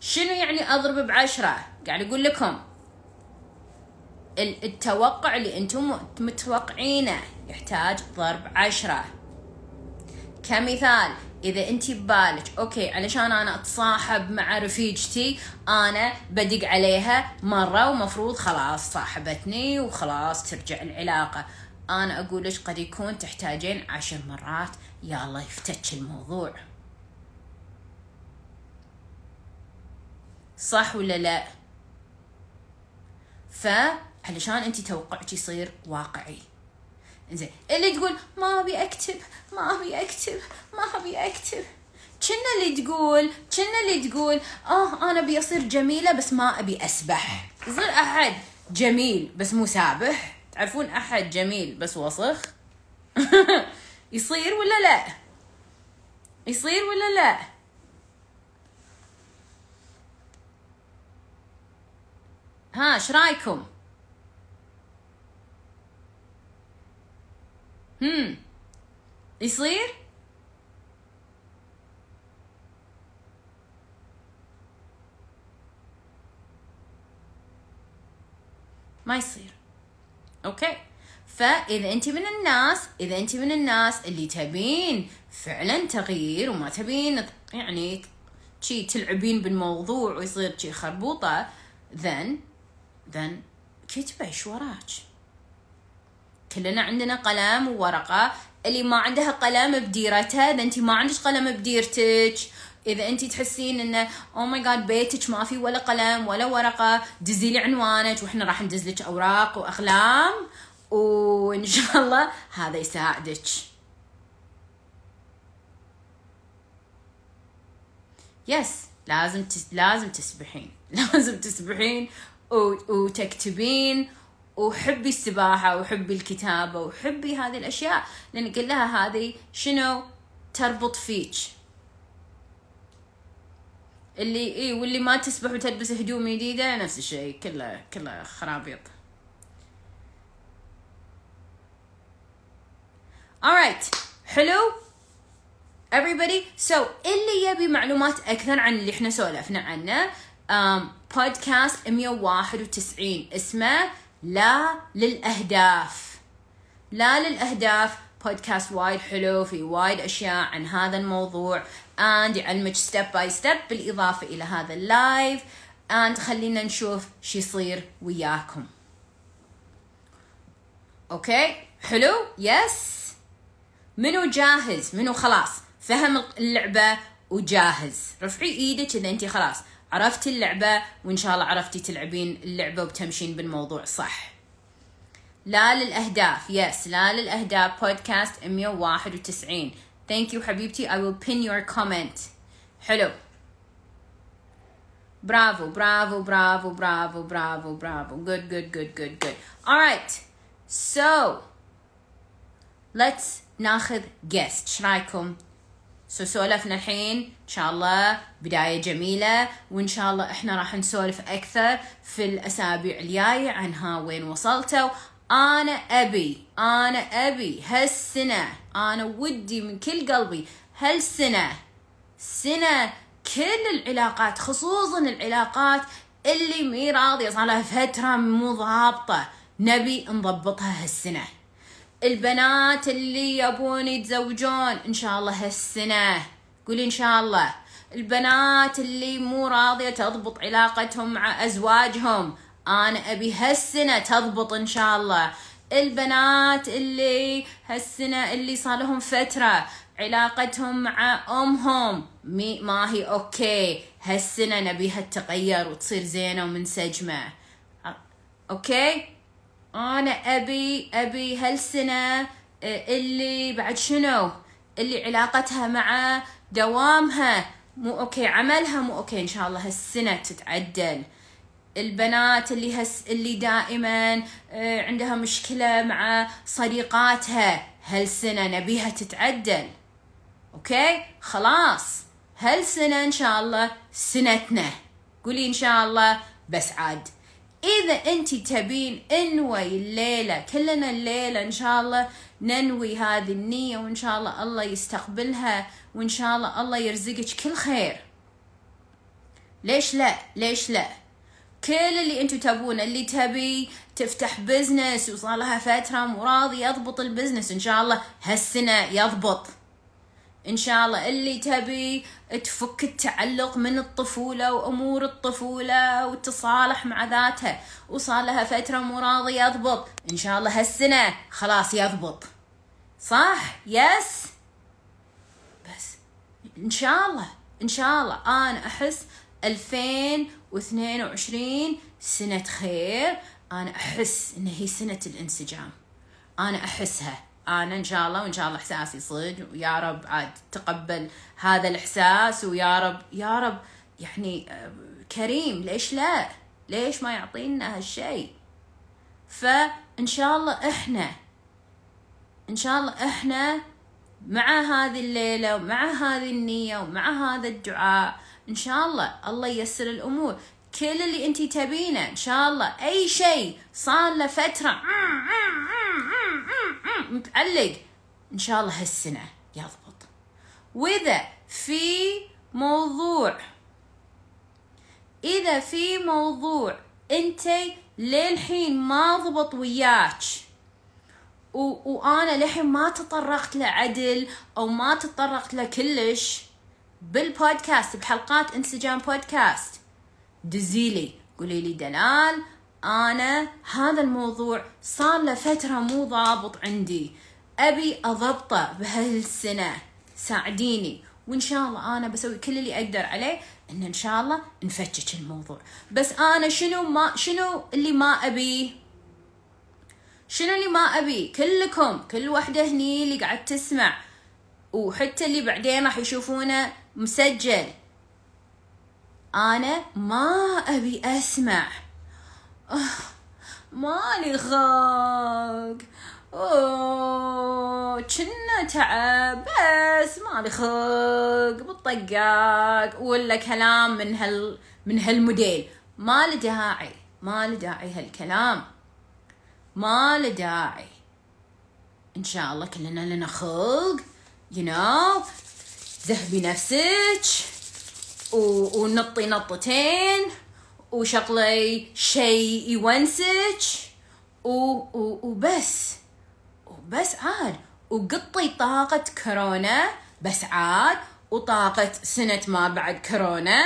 شنو يعني أضرب بعشرة؟ قاعد أقول لكم. التوقع اللي أنتم متوقعينه يحتاج ضرب عشرة. كمثال إذا أنت ببالك أوكي علشان أنا أتصاحب مع رفيجتي أنا بدق عليها مرة ومفروض خلاص صاحبتني وخلاص ترجع العلاقة. أنا أقول لك قد يكون تحتاجين عشر مرات. يا الله يفتش الموضوع. صح ولا لا؟ فعلشان أنت توقعك يصير واقعي. زين. اللي تقول ما أبي أكتب ما أبي أكتب ما أبي أكتب. كنا اللي تقول كنا اللي تقول آه أنا أبي أصير جميلة بس ما أبي أسبح. يصير أحد جميل بس مو سابح تعرفون أحد جميل بس وسخ؟ يصير ولا لا؟ يصير ولا لا؟ ها إيش رايكم هم يصير ما يصير أوكي فاذا انت من الناس اذا انت من الناس اللي تبين فعلا تغيير وما تبين يعني شي تلعبين بالموضوع ويصير شي خربوطه then then كتبه إيش وراك كلنا عندنا قلم وورقة. اللي ما عندها قلم بديرتها إذا انت ما عندك قلم بديرتك إذا انت تحسين انه oh my God بيتك ما في ولا قلم ولا ورقة. دزي لي عنوانك. وإحنا راح ندز لك أوراق وأقلام. وإن شاء الله هذا يساعدك. yes لازم تس... لازم تسبحين. لازم تسبحين و... وتكتبين وحبي السباحة وحبي الكتابة وحبي هذه الأشياء. لأن كلها هذه شنو؟ تربط فيك. اللي إي واللي ما تسبح وتلبس هدوم جديدة نفس الشيء كله كله خرابيط. Alright حلو؟ Everybody so اللي يبي معلومات أكثر عن اللي إحنا سولفنا عنه بودكاست um, 191 اسمه لا للأهداف. لا للأهداف. بودكاست وايد حلو في وايد أشياء عن هذا الموضوع. And يعلمك step by step بالإضافة إلى هذا ال live and خلينا نشوف شو يصير وياكم. okay حلو؟ yes منو جاهز؟ منو خلاص؟ فهم اللعبة وجاهز. رفعي إيدك إذا انت خلاص. عرفتي اللعبة وإن شاء الله عرفتي تلعبين اللعبة وبتمشين بالموضوع صح. لا للأهداف yes لا للأهداف بودكاست 191 thank you حبيبتي I will pin your comment. حلو. برافو برافو برافو برافو برافو برافو. Good good good good good. Alright so let's ناخذ guest. إيش رايكم so سولفنا الحين. ان شاء الله بداية جميلة وان شاء الله إحنا راح نسولف أكثر في الأسابيع الجاية عن ها وين وصلتوا. أنا أبي أنا أبي هالسنة أنا ودي من كل قلبي هالسنة سنة كل العلاقات خصوصا العلاقات اللي مي راضية صار لها فترة مو ضابطة. نبي نضبطها هالسنة. البنات اللي يبون يتزوجون ان شاء الله هالسنة. قولي إن شاء الله البنات اللي مو راضية تضبط علاقتهم مع أزواجهم أنا أبي هالسنة تضبط إن شاء الله. البنات اللي هالسنة اللي صار لهم فترة علاقتهم مع أمهم مي ما هي okay. هالسنة نبيها تتغير وتصير زينة ومنسجمة okay؟ أنا أبي أبي هالسنة آه، اللي بعد شنو؟ اللي علاقتها مع دوامها مو okay عملها مو okay إن شاء الله. هالسنة تتعدل. البنات اللي هس اللي دائما آه، عندها مشكلة مع صديقاتها هالسنة نبيها تتعدل. okay؟ خلاص. هالسنة إن شاء الله سنتنا. قولي إن شاء الله بس عاد. إذا انت تبين انوي الليلة كلنا الليلة إن شاء الله ننوي هذه النية وإن شاء الله الله يستقبلها وان شاء الله الله يرزقك كل خير. ليش لا؟ ليش لا؟ كل اللي أنتم تبونه اللي تبي تفتح business وصار لها فترة مو راضي يضبط ال business ان شاء الله هالسنة يضبط. ان شاء الله اللي تبي تفك التعلق من الطفولة وأمور الطفولة وتصالح مع ذاتها وصار لها فترة مو راضي يضبط. ان شاء الله هالسنة خلاص يضبط. صح؟ يس إن شاء الله إن شاء الله. أنا أحس 2022 سنة خير. أنا أحس إن هي سنة الانسجام. أنا أحسها. أنا إن شاء الله وإن شاء الله احساسي صدق ويا رب عاد تقبل هذا الإحساس. ويا رب يا رب يعني كريم. ليش لا؟ ليش ما يعطينا هالشيء؟ فإن شاء الله إحنا إن شاء الله إحنا مع هذه الليلة ومع هذه النية ومع هذا الدعاء. إن شاء الله الله ييسر الأمور. كل اللي انت تبينه إن شاء الله. أي شيء صار له فترة. متعلق إن شاء الله هالسنة يضبط. وإذا في موضوع. إذا في موضوع أنت للحين ما ضبط وياك. و... وأنا للحين ما تطرقت له عدل أو ما تطرقت له كلش بالبودكاست بحلقات انسجام بودكاست دزيلي قولي لي دلال أنا هذا الموضوع صار له فترة مو ضابط عندي. أبي أضبطه بهالسنة. ساعديني. وإن شاء الله أنا بسوي كل اللي أقدر عليه إن إن شاء الله نفتش الموضوع. بس أنا شنو ما شنو اللي ما أبيه؟ شنو اللي ما أبي؟ كلكم كل وحدة هني اللي قاعد تسمع. وحتى اللي بعدين راح يشوفونه مسجل. أنا ما أبي أسمع. مالي خلق أوه كنا تعب بس مالي خلق بالطقاق ولا كلام من هال من هالموديل. ما له داعي ما له داعي هالكلام. ما له داعي. إن شاء الله كلنا لنا خلق you know. ذهبي نفسك و... ونطي نطتين وشغلي شيء يونسك و... و... وبس. وبس عاد. وقطي طاقة كورونا بس عاد. وطاقة سنة ما بعد كورونا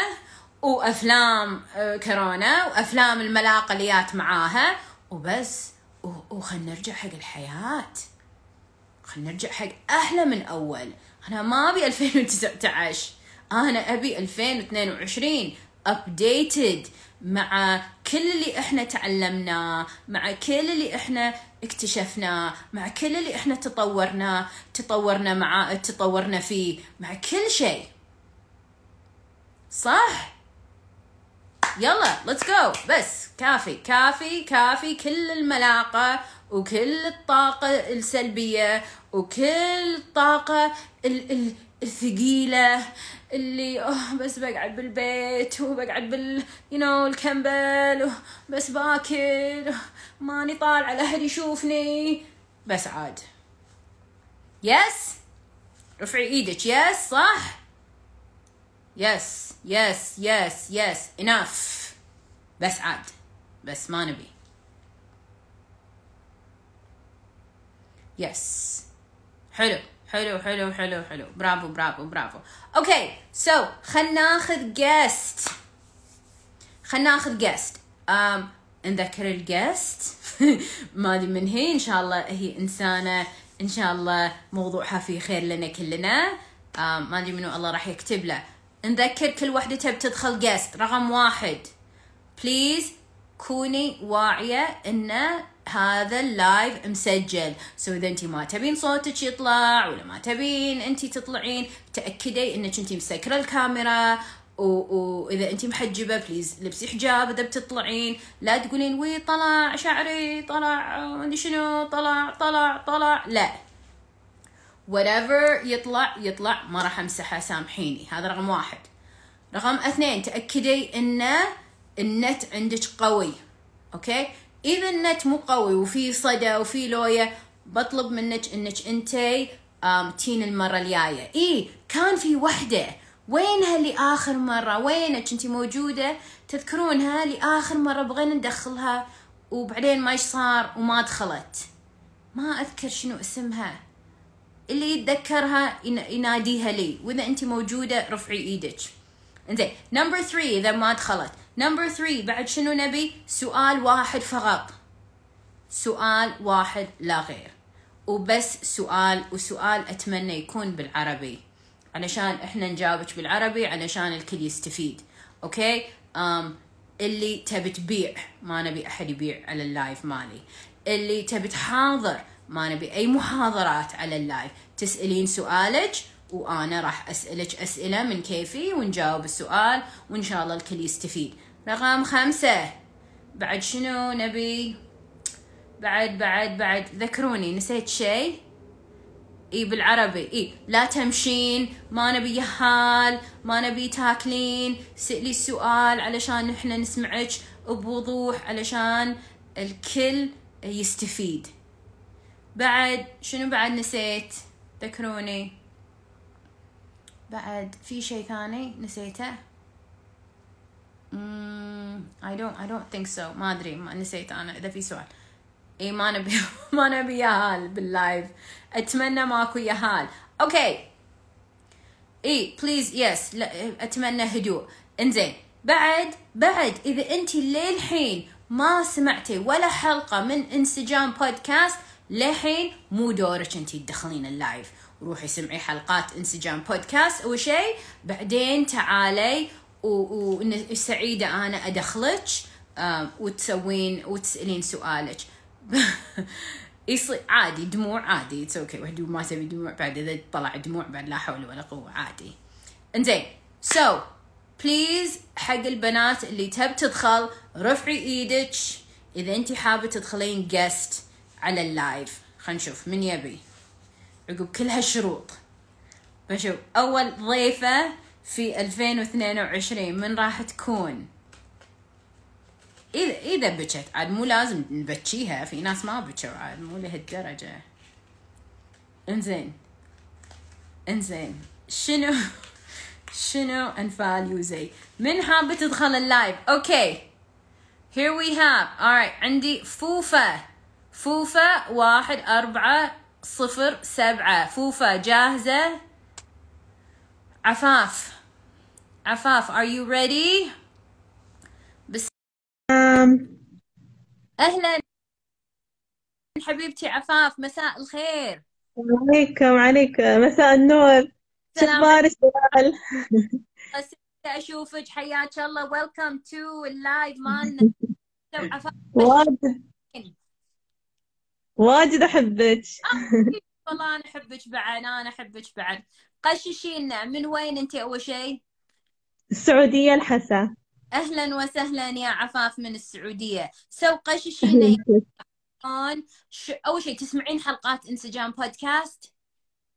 وأفلام آه، كورونا وأفلام الملاقة جات معاها وبس. وخلنا نرجع حق الحياة. خلنا نرجع حق أحلى من أول. أنا ما أبي 2019 أنا أبي 2022 updated مع كل اللي إحنا تعلمناه مع كل اللي إحنا اكتشفناه مع كل اللي إحنا تطورناه تطورنا مع تطورنا فيه مع كل شيء. صح؟ يلا let's go بس كافي كافي كافي كل الملاقة وكل الطاقة السلبية وكل الطاقة الثقيلة اللي أوه بس بقعد بالبيت وبقعد بال you know الكمبل بس باكل ماني طالعة لأحد يشوفني. بس عاد. yes رفعي إيدك. yes صح؟ yes yes yes yes enough بس عاد. بس ما نبي. yes حلو. حلو حلو حلو حلو. برافو برافو برافو. okay so خلنا ناخذ guest خلنا ناخذ guest um, نذكر ال guest ما أدري من هي. إن شاء الله هي إنسانة. إن شاء الله موضوعها فيه خير لنا كلنا. Um, ما أدري منو الله راح يكتب له. نذكر كل وحدة تبي تدخل guest رقم واحد. please كوني واعية انه هذا ال live مسجل. so إذا انت ما تبين صوتك يطلع ولا ما تبين انت تطلعين تأكدي إنك انت مسكرة الكاميرا. واذا انت محجبة please لبسي حجاب إذا بتطلعين. لا تقولين وي طلع شعري طلع ما أدري شنو طلع طلع طلع. لا. Whatever يطلع يطلع. ما راح أمسحه سامحيني. هذا رقم واحد. رقم اثنين تأكدي إن النت عندك قوي. okay؟ إذا النت مو قوي وفي صدى وفي لوية بطلب منك إنك انتي تين المرة الجاية. اي كان في وحدة. وينها لآخر مرة؟ وينك؟ أنت موجودة. تذكرونها لآخر مرة؟ بغينا ندخلها. وبعدين ما صار؟ وما دخلت. ما أذكر شنو اسمها. اللي يتذكرها يناديها لي. وإذا انت موجودة رفعي إيدك. إنزين. number 3 إذا ما دخلت. number 3 بعد شنو نبي؟ سؤال واحد فقط. سؤال واحد لا غير. وبس سؤال وسؤال أتمنى يكون بالعربي. علشان إحنا نجاوبك بالعربي علشان الكل يستفيد. okay؟ um اللي تبي تبيع ما نبي أحد يبيع على ال live مالي. اللي تبي تحاضر ما نبي أي محاضرات على ال live. تسألين سؤالك وأنا راح أسألك أسئلة من كيفي ونجاوب السؤال وإن شاء الله الكل يستفيد. رقم خمسة. بعد شنو نبي؟ بعد بعد بعد. ذكروني نسيت شيء؟ إي بالعربي. إي لا تمشين ما نبي يهال ما نبي تاكلين. سألي السؤال علشان إحنا نسمعك بوضوح علشان الكل يستفيد. بعد شنو بعد نسيت؟ ذكروني. بعد في شيء ثاني نسيته؟ mm, I don't I don't think so. ما أدري ما نسيت أنا إذا في سؤال. إي ما نبي ما نبي يهال بال live. أتمنى ماكو يهال okay. إي please yes أتمنى هدوء. إنزين. بعد بعد إذا انت للحين ما سمعتي ولا حلقة من انسجام بودكاست للحين مو دورك انت تدخلين ال live. روحي سمعي حلقات انسجام بودكاست أول شيء بعدين تعالي وسعيده أنا أدخلك وتسوين وتسألين سؤالك. يصير عادي دموع عادي it's okay وحده ما تبي دموع بعد إذا طلع دموع بعد لا حول ولا قوة عادي. انزين so please حق البنات اللي تب تدخل رفعي إيدك. إذا انت حابة تدخلين guest على ال live. خلينا نشوف من يبي؟ عقب كل هالشروط. بشوف أول ضيفة في 2022 من راح تكون؟ إذا إذا بكت. عاد مو لازم نبكيها في ناس ما بكوا عاد مو لهالدرجة. انزين. انزين. شنو؟ شنو انفال يوزي من حابة تدخل ال live؟ okay. Here we have. Alright عندي فوفة فوفة واحد أربعة صفر سبعة. فوفة جاهزة؟ عفاف. عفاف are you ready? بس أهلا. حبيبتي عفاف مساء الخير. عليكم عليكم. مساء النور. الشباب أشوفك. حياك الله. welcome to ال live مالنا. واجد واجد أحبك. والله أنا أحبك بعد أنا أحبك بعد. قششينا من وين أنت أول شيء السعودية الحسا. أهلا وسهلا يا عفاف من السعودية. so قششينا ش... أول شيء تسمعين حلقات إنسجام بودكاست؟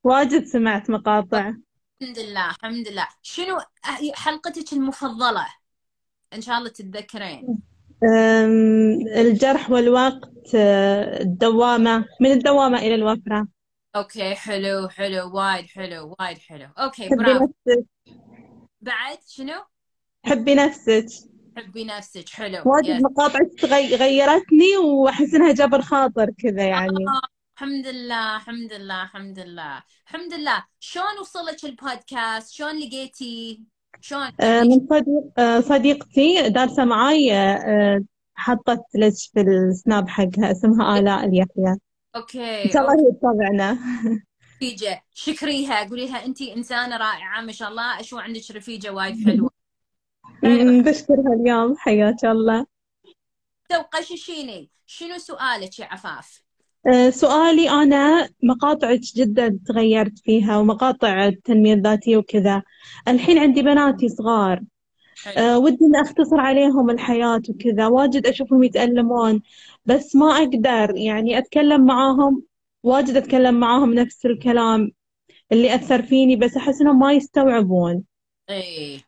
واجد سمعت مقاطع. الحمد لله الحمد لله. شنو حلقتك المفضلة؟ إن شاء الله تتذكرين. الجرح والوقت الدوامة. من الدوامة إلى الوفرة. okay حلو حلو وايد حلو وايد حلو. okay برافو. بعد شنو؟ حبي نفسك. حبي نفسك حلو واجد مقاطع غيرتني وأحس إنها جبر خاطر كذا يعني. آه. الحمد لله الحمد لله الحمد لله الحمد لله. شلون وصلك البودكاست؟ شلون لقيتي؟ شلون؟ آه من صديق آه صديقتي دارسة معاي آه حطت لك في ال Snap حقها اسمها آلاء اليحيى. okay إن شاء الله هي تتابعنا. رفيجة شكريها. قولي لها انت إنسانة رائعة ما شاء الله. اشو عندك رفيجة وايد حلوة. بشكرها اليوم. حياك الله. تو قششيني شنو سؤالك يا عفاف؟ أه سؤالي أنا مقاطعك جدا تغيرت فيها ومقاطع التنمية الذاتية وكذا. الحين عندي بناتي صغار. أه ودي إن أختصر عليهم الحياة وكذا. واجد أشوفهم يتألمون بس ما أقدر يعني أتكلم معاهم واجد أتكلم معاهم نفس الكلام اللي أثر فيني بس أحس إنهم ما يستوعبون. إيه.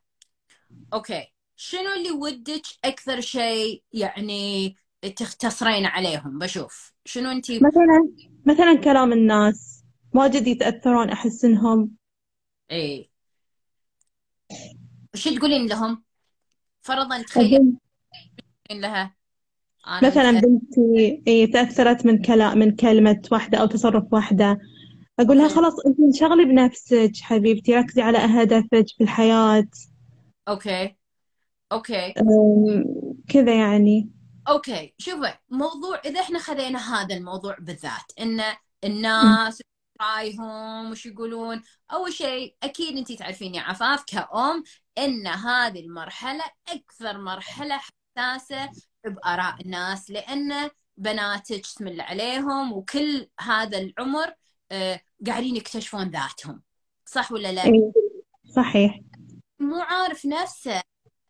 أوكي. شنو اللي ودك أكثر شيء يعني تختصرين عليهم؟ بشوف. شنو انت مثلا مثلا كلام الناس واجد يتأثرون أحس إنهم إيه وش تقولين لهم؟ فرضا تخيل لها أنا مثلا بنتي إيه تأثرت من كلام من كلمة واحدة أو تصرف واحدة. أقول لها. خلاص أنت انشغلي بنفسك حبيبتي ركزي على هدفك في الحياة. Okay. Okay. كذا يعني. Okay شوفي موضوع إذا إحنا خذينا هذا الموضوع بالذات إن الناس رايهم وش يقولون أول شيء أكيد انت تعرفين يا عفاف كأم إن هذه المرحلة أكثر مرحلة حساسة بآراء الناس لأن بناتك الله عليهم وكل هذا العمر آه، قاعدين يكتشفون ذاتهم. صح ولا لا؟ إيه صحيح. مو عارف نفسه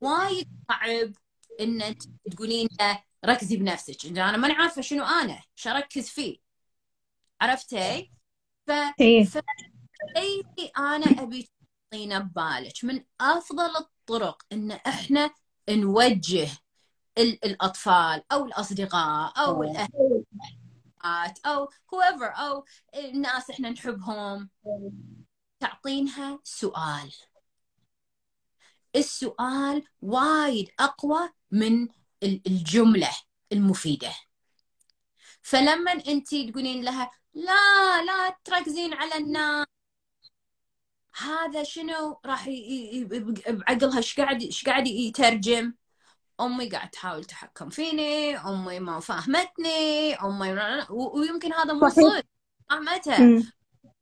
وايد صعب ان انت تقولين له ركزي بنفسك. إن أنا ماني عارفة شنو أنا إيش أركز فيه. عرفتي؟ ف إيه. أي أنا أبي تحطينه ببالك. من أفضل الطرق إن إحنا نوجه ال- الأطفال أو الأصدقاء أو الأهل أو whoever أو الناس إحنا نحبهم. تعطينها سؤال. السؤال وايد أقوى من ال- الجملة المفيدة فلما انت تقولين لها لا لا تركزين على الناس هذا شنو راح بعقلها إيش قاعد إيش قاعد يترجم أمي قاعد تحاول تحكم فيني أمي ما فاهمتني أمي ويمكن هذا مو. صدق فاهمتها.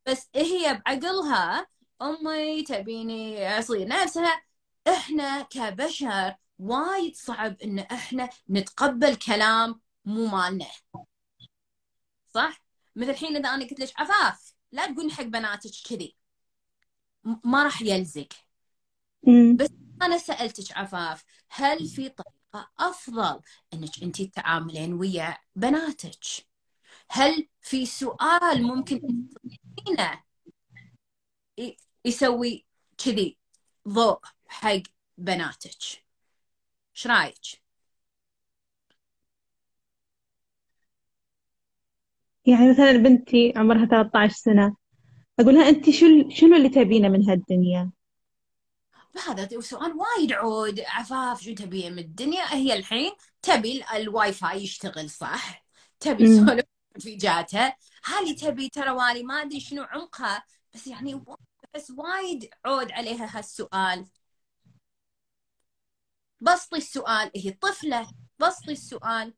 بس هي بعقلها أمي تبيني اصير نفسها إحنا كبشر وايد صعب إن إحنا نتقبل كلام مو مالنا. صح؟ مثل الحين إذا أنا قلت لك عفاف لا تقولي حق بناتك كذي. ما راح يلزق. أمم. أنا سألتك عفاف هل في طريقة أفضل إنك انت تتعاملين ويا بناتك؟ هل في سؤال ممكن ي- يسوي كذي ضوء حق بناتك؟ إيش رأيك؟ يعني مثلا بنتي عمرها 13 سنة أقول لها أنت شو شنو اللي تبينه من هالدنيا؟ هذا سؤال وايد عود. عفاف شو تبي من الدنيا؟ هي الحين تبي الواي فاي يشتغل صح؟ تبي. سولف في جاتها هذه تبي ترى والي ما أدري شنو عمقها بس يعني بس وايد عود عليها هالسؤال. بسطي السؤال هي طفلة بسطي السؤال.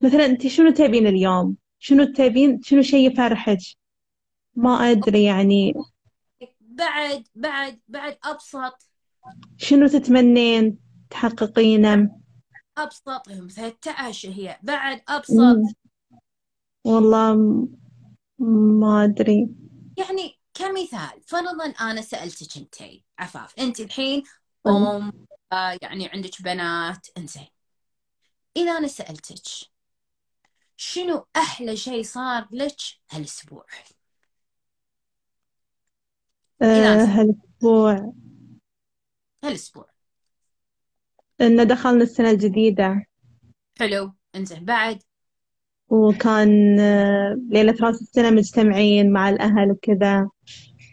مثلا أنت شنو تبين اليوم؟ شنو تبين؟ شنو شيء يفرحك؟ ما أدري يعني. بعد بعد بعد أبسط. شنو تتمنين تحققينه؟ أبسط هم 13 هي. بعد أبسط. أمم. والله ما أدري. يعني كمثال فرضا أنا سألتك أنتي. عفاف أنت الحين طيب. آه، يعني عندك بنات انزين. إذا أنا سألتك شنو أحلى شيء صار لك هالأسبوع؟ آه، إذا هالأسبوع. هالأسبوع. إن دخلنا السنة الجديدة. حلو. انزين. بعد؟ وكان آه، ليلة رأس السنة مجتمعين مع الأهل وكذا.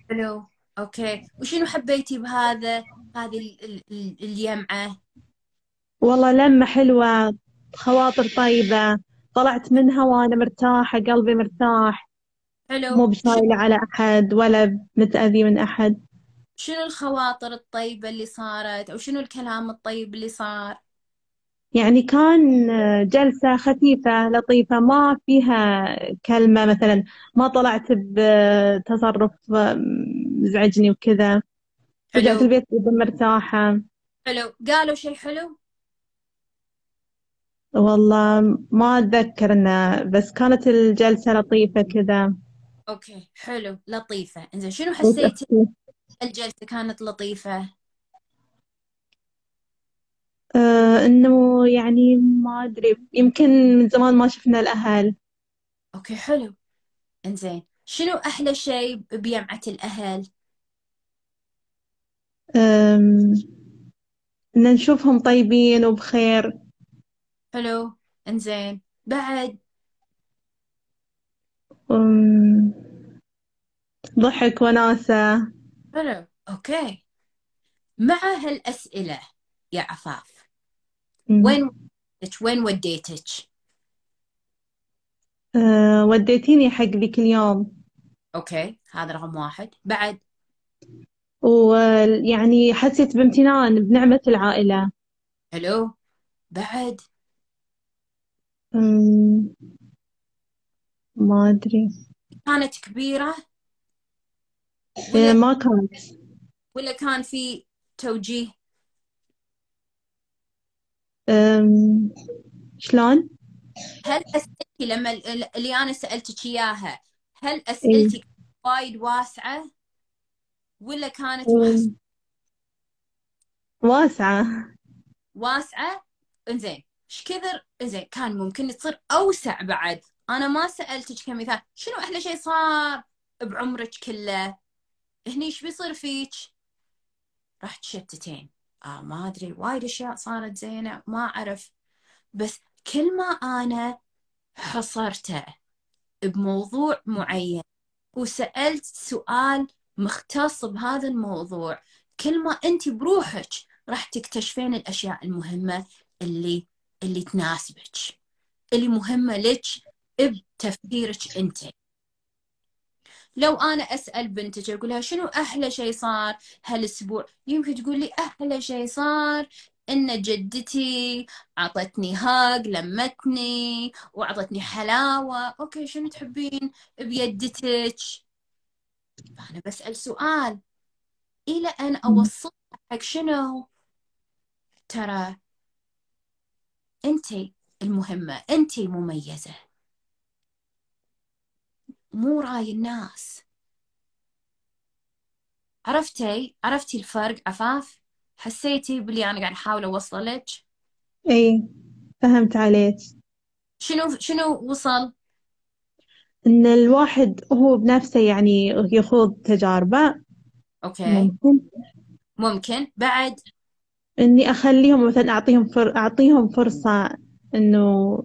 حلو. أوكي. وشنو حبيتي بهذا؟ هذه ال- ال- ال- اليمعة؟ والله لمة حلوة خواطر طيبة طلعت منها وأنا مرتاحة قلبي مرتاح. حلو. مو بشايلة على أحد ولا متأذي من أحد. شنو الخواطر الطيبة اللي صارت؟ أو شنو الكلام الطيب اللي صار؟ يعني كان آه، جلسة خفيفة لطيفة ما فيها كلمة مثلا ما طلعت بتصرف آه، مزعجني وكذا. رجعت حلو. البيت جدا مرتاحة. حلو. قالوا شيء حلو؟ والله ما أتذكر إنه بس كانت الجلسة لطيفة كذا. Okay حلو. لطيفة. إنزين شنو حسيتي الجلسة كانت لطيفة؟ آه إنه يعني ما أدري. يمكن من زمان ما شفنا الأهل. أوكي حلو. إنزين شنو أحلى شيء بجمعة الأهل؟ أم... إن نشوفهم طيبين وبخير. حلو إنزين. بعد؟ أم... ضحك وناسة. حلو okay. مع هالأسئلة يا عفاف أم. وين وين وديتك؟ أه... وديتيني حق ذيك اليوم. Okay هذا رقم واحد. بعد؟ ويعني حسيت بامتنان بنعمة العائلة. حلو بعد؟ أم... ما أدري. كانت كبيرة؟ أه، ولا ما كانت. ولا كان في توجيه؟ أم... شلون؟ هل اسئلتي لما ال- اللي أنا سألتك إياها هل إيه. اسئلتك وايد واسعة؟ ولا كانت محس-. واسعة؟ واسعة. إنزين إيش كثر؟ إنزين كان ممكن تصير أوسع بعد. أنا ما سألتك كمثال شنو أحلى شيء صار بعمرك كله؟ هني إيش بيصير فيك؟ راح تشتتين آه ما أدري وايد أشياء صارت زينة ما أعرف. بس كل ما أنا حصرته بموضوع معين وسألت سؤال مختص بهذا الموضوع. كل ما أنت بروحك راح تكتشفين الأشياء المهمة اللي اللي تناسبك اللي مهمة لك بتفكيرك أنت. لو أنا أسأل بنتك أقول لها شنو أحلى شيء صار هالأسبوع؟ يمكن تقول لي أحلى شيء صار إن جدتي عطتني هاج لمتني وعطتني حلاوة. أوكي شنو تحبين بيدتك؟ فانا بسأل سؤال. إلى أن اوصل حق شنو؟ ترى أنت المهمة أنت مميزة. مو رأي الناس. عرفتي؟ عرفتي الفرق؟ عفاف؟ حسيتي باللي أنا قاعد أحاول اوصله لك اي فهمت عليك. شنو شنو وصل؟ إن الواحد هو بنفسه يعني يخوض تجاربه. Okay. ممكن. ممكن. بعد؟ إني أخليهم مثلا أعطيهم فر... أعطيهم فرصة إنه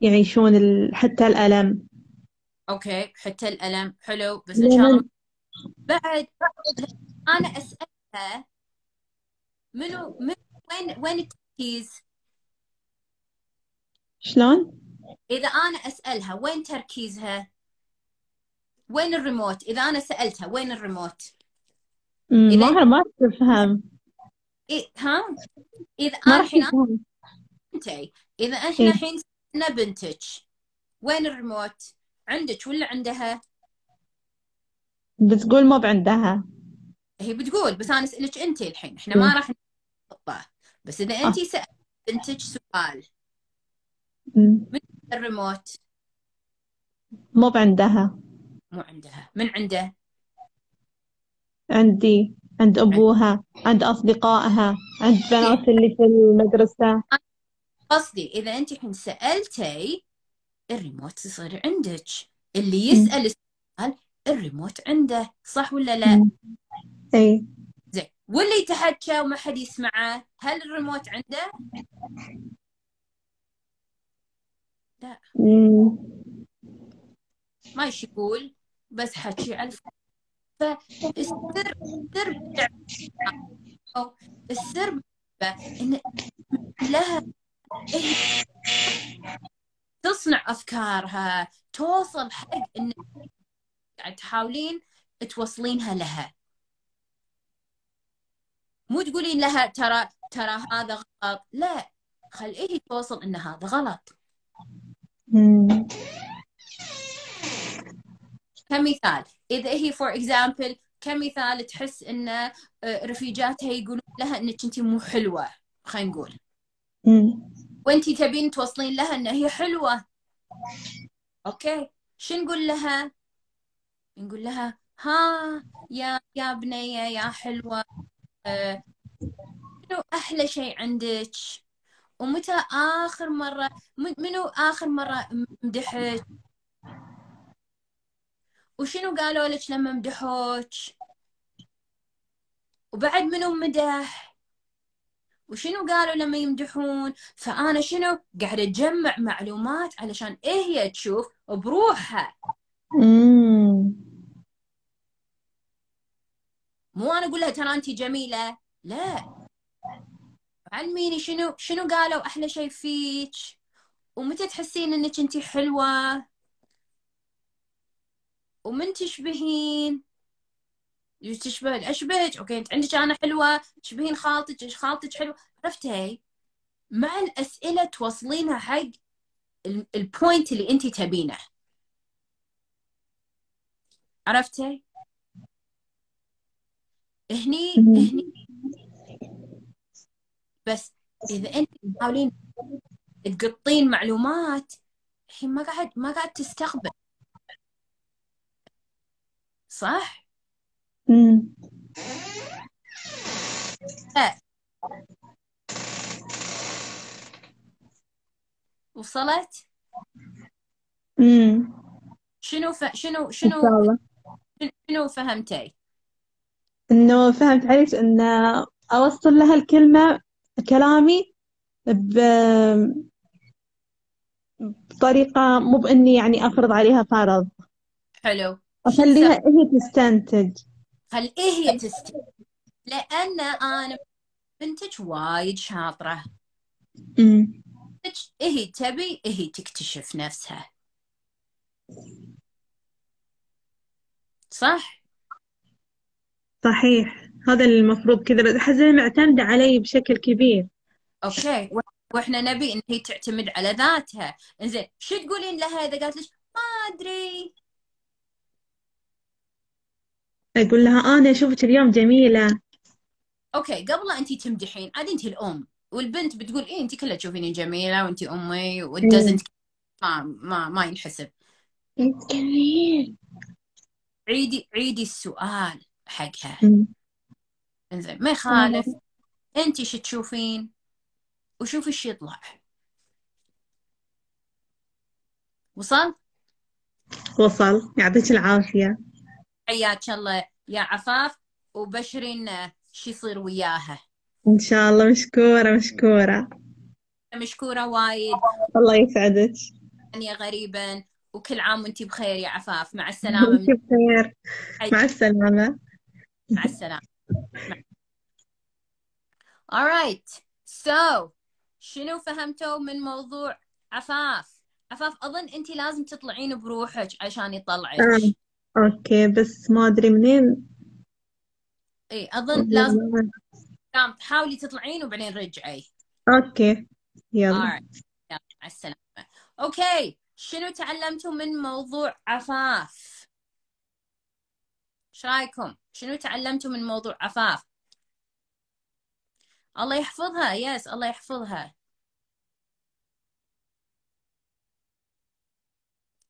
يعيشون ال... حتى الألم. Okay. حتى الألم. حلو. بس إن شاء الله. بعد. أنا اسالها منو من وين وين التركيز؟ شلون؟ إذا أنا أسألها وين تركيزها؟ وين الريموت؟ إذا أنا سألتها وين الريموت؟ إذا ما ما تفهم إيه ها؟ إذا ما أنا راح الحين تفهم انتي إذا إحنا إيه. الحين سالنا بنتك وين الريموت؟ عندك ولا عندها؟ بتقول ما بعندها. هي بتقول بس أنا أسألك أنت الحين إحنا ما. راح نحطه بس إذا آه. أنت سألت بنتك سؤال. الريموت. ما بعندها. مو عندها. من عنده؟ عندي. عند أبوها. عند أصدقائها. عند بنات اللي في المدرسة. قصدي إذا أنت الحين سألتي الريموت يصير عندك. اللي. يسأل السؤال الريموت عنده. صح ولا لا. إي. زين. واللي يتحكى وما حد يسمعه هل الريموت عنده؟ لا أمم. ما إيش يقول بس حكي على فالسر السر أو السر إن لها هي تصنع أفكارها توصل حق إن قاعد تحاولين توصلينها لها. مو تقولين لها ترى ترى هذا غلط. لا خليه توصل إن هذا غلط. كمثال إذا هي for example كمثال تحس إن آه، رفيجاتها يقولون لها إنك انت مو حلوة خلينا نقول. وانت تبين توصلين لها إن هي حلوة. Okay. شو نقول لها؟ نقول لها ها يا يا بنية يا حلوة آه، شنو أحلى شيء عندك؟ ومتى آخر مرة؟ م- منو آخر مرة مدحك وشنو قالوا لك لما مدحوك؟ وبعد منو مدح؟ وشنو قالوا لما يمدحون؟ فأنا شنو؟ قاعدة أجمع معلومات علشان إيه هي تشوف بروحها. مو أنا أقول لها ترى انت جميلة. لا. علميني شنو شنو قالوا أحلى شيء فيك؟ ومتى تحسين إنك انت حلوة؟ ومن تشبهين؟ تشبه أشبهك. Okay أنت عندك أنا حلوة تشبهين خالتك خالتك حلوة. عرفتي؟ مع الأسئلة توصلينها حق ال point اللي انت تبينه. عرفتي؟ هني هني بس إذا انت تحاولين تقطين معلومات الحين ما قاعد ما قاعد تستقبل صح؟ امم وصلت؟ امم شنو ف... شنو شنو شنو فهمتي؟ إنه فهمت عليك إن أوصل لها الكلمة كلامي ب... بطريقة مو بإني يعني أفرض عليها فرض. حلو. أخليها هي تستنتج. خل إيه هي تستوي لأن أنا بنتك وايد شاطرة. امم هي تبي هي تكتشف نفسها. صح؟ صحيح. هذا المفروض كذا بس أحس إنها معتمدة علي بشكل كبير. أوكي. و- وإحنا نبي إن هي تعتمد على ذاتها. إنزين شو تقولين لها إذا قالت لك ما أدري؟ أقول لها أنا أشوفك اليوم جميلة. أوكي قبل انت تمدحين عاد انت الأم. والبنت بتقول إيه انت كلها تشوفيني جميلة وانت أمي مم. والدزنت ما ما ما ينحسب. جميل. عيدي عيدي السؤال حقها. إنزين ما يخالف. انت شو تشوفين؟ وشوفي إيش يطلع. وصل؟ وصل. يعطيك العافية. حياك الله يا عفاف وبشرين شو يصير وياها. إن شاء الله مشكورة مشكورة. مشكورة وايد. الله يسعدك. ثانية غريبا. وكل عام وانت بخير يا عفاف. مع السلامة. بخير. مع السلامة. مع السلامة. Alright so شنو فهمتوا من موضوع عفاف؟ عفاف أظن أنت لازم تطلعين بروحك عشان يطلعك. آه. Okay بس ما أدري منين. إي أظن لازم تحاولي تطلعين وبعدين رجعي. Okay يلا. Alright يلا مع السلامة. Okay شنو تعلمتوا من موضوع عفاف؟ إيش رأيكم؟ شنو تعلمتوا من موضوع عفاف؟ الله يحفظها. Yes الله يحفظها.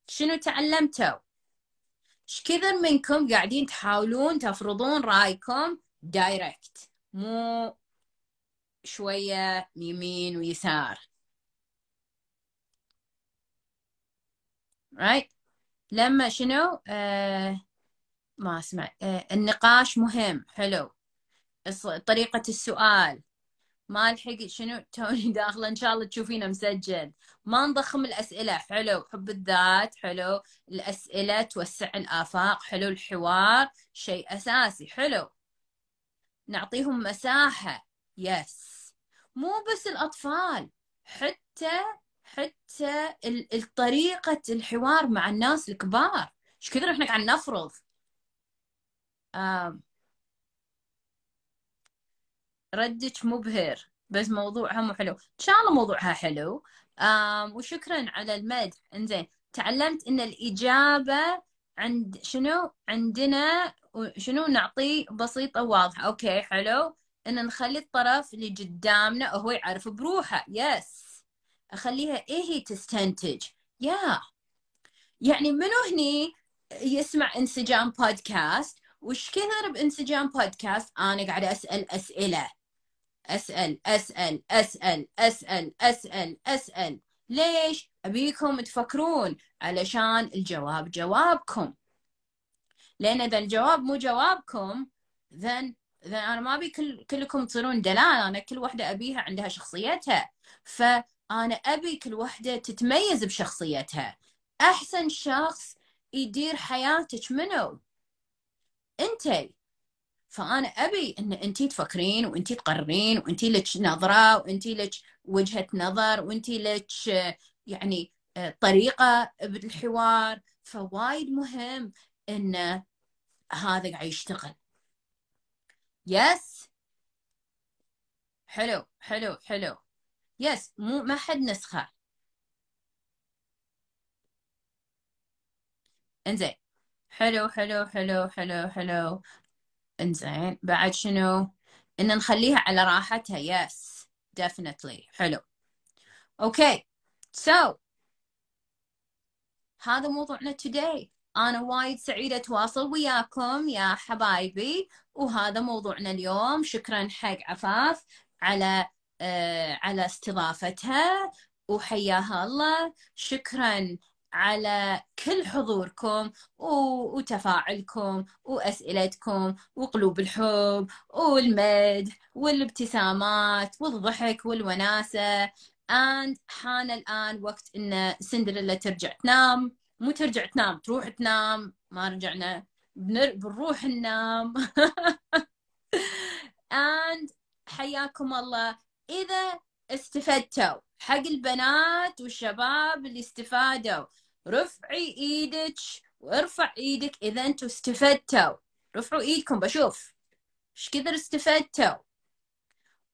شنو تعلمتوا؟ إيش كثر منكم قاعدين تحاولون تفرضون رأيكم دايركت مو شوية يمين ويسار. Right لما شنو؟ آه ما أسمع. آه النقاش مهم. حلو. طريقة السؤال. ما الحق شنو توني داخله إن شاء الله تشوفينه مسجل. ما نضخم الأسئلة. حلو. حب الذات حلو. الأسئلة توسع الآفاق حلو. الحوار شيء أساسي. حلو. نعطيهم مساحة. يس مو بس الأطفال حتى حتى الطريقة الحوار مع الناس الكبار. إيش كثر إحنا قاعد نفرض؟ آم. ردك مبهر بس موضوعها مو حلو. إن شاء الله موضوعها حلو. آم وشكرا على المدح. إنزين تعلمت إن الإجابة عند شنو؟ عندنا شنو؟ نعطيه بسيطة واضحة. Okay حلو. إن نخلي الطرف اللي قدامنا هو يعرف بروحه. Yes أخليها إيه هي تستنتج. يا يعني منو هني يسمع إنسجام بودكاست وش كثر بإنسجام بودكاست أنا قاعدة أسأل أسئلة. أسأل أسأل أسأل أسأل أسأل أسأل. ليش أبيكم تفكرون؟ علشان الجواب جوابكم. لأن إذا الجواب مو جوابكم then then أنا ما أبي كل كلكم تصيرون دلال. أنا كل واحدة أبيها عندها شخصيتها. فأنا أبي كل واحدة تتميز بشخصيتها. أحسن شخص يدير حياتك منو؟ انتي فأنا أبي إن انت تفكرين وانت تقررين وانت لك نظرة وانت لك وجهة نظر وانت لك يعني طريقة بالحوار. فوايد مهم إن هذا قاعد يشتغل. Yes حلو حلو حلو. Yes مو ما حد نسخة. إنزين. حلو حلو حلو حلو حلو. إنزين بعد شنو؟ إن نخليها على راحتها yes definitely حلو. Okay so هذا موضوعنا today. أنا وايد سعيدة أتواصل وياكم يا حبايبي وهذا موضوعنا اليوم. شكرا حق عفاف على آه على استضافتها وحياها الله. شكرا على كل حضوركم وتفاعلكم وأسئلتكم وقلوب الحب والمدح والابتسامات والضحك والوناسة. And حان الآن وقت إن سندريلا ترجع تنام. مو ترجع تنام تروح تنام. ما رجعنا بنر... بنروح ننام. And حياكم الله. إذا استفدتوا حق البنات والشباب اللي استفادوا رفعي إيدك وارفع إيدك إذا أنتم استفدتوا. رفعوا إيدكم بشوف. إيش كثر استفدتوا؟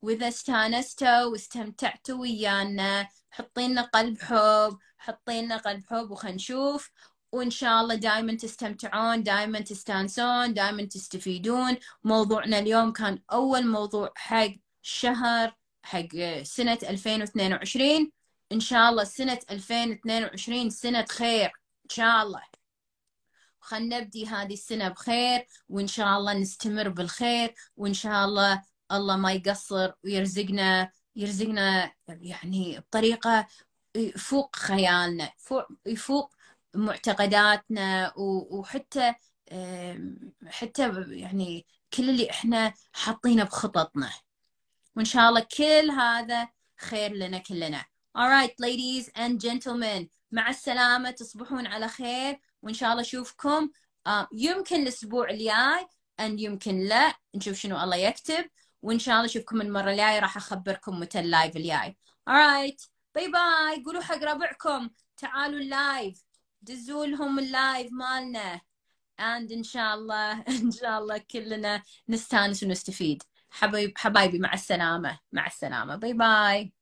وإذا استانستوا واستمتعتوا ويانا حطي لنا قلب حب حطي لنا قلب حب وخلينا نشوف. وإن شاء الله دائما تستمتعون دائما تستانسون دائما تستفيدون. موضوعنا اليوم كان أول موضوع حق شهر حق سنة 2022 إن شاء الله سنة 2022 سنة خير إن شاء الله. خلنا نبدي هذه السنة بخير وإن شاء الله نستمر بالخير وإن شاء الله الله ما يقصر ويرزقنا يرزقنا يعني بطريقة يفوق خيالنا يفوق معتقداتنا وحتى حتى يعني كل اللي إحنا حاطينه بخططنا. وإن شاء الله كل هذا خير لنا كلنا. Alright ladies and gentlemen مع السلامة تصبحون على خير وإن شاء الله أشوفكم uh, يمكن الأسبوع الجاي and يمكن لا نشوف شنو الله يكتب وإن شاء الله أشوفكم المرة الجاية راح أخبركم متى ال live الجاي. Alright bye bye قولوا حق ربعكم تعالوا ال live دزوا لهم ال live مالنا and إن شاء الله إن شاء الله كلنا نستانس ونستفيد. حبايب حبايبي مع السلامة مع السلامة. Bye bye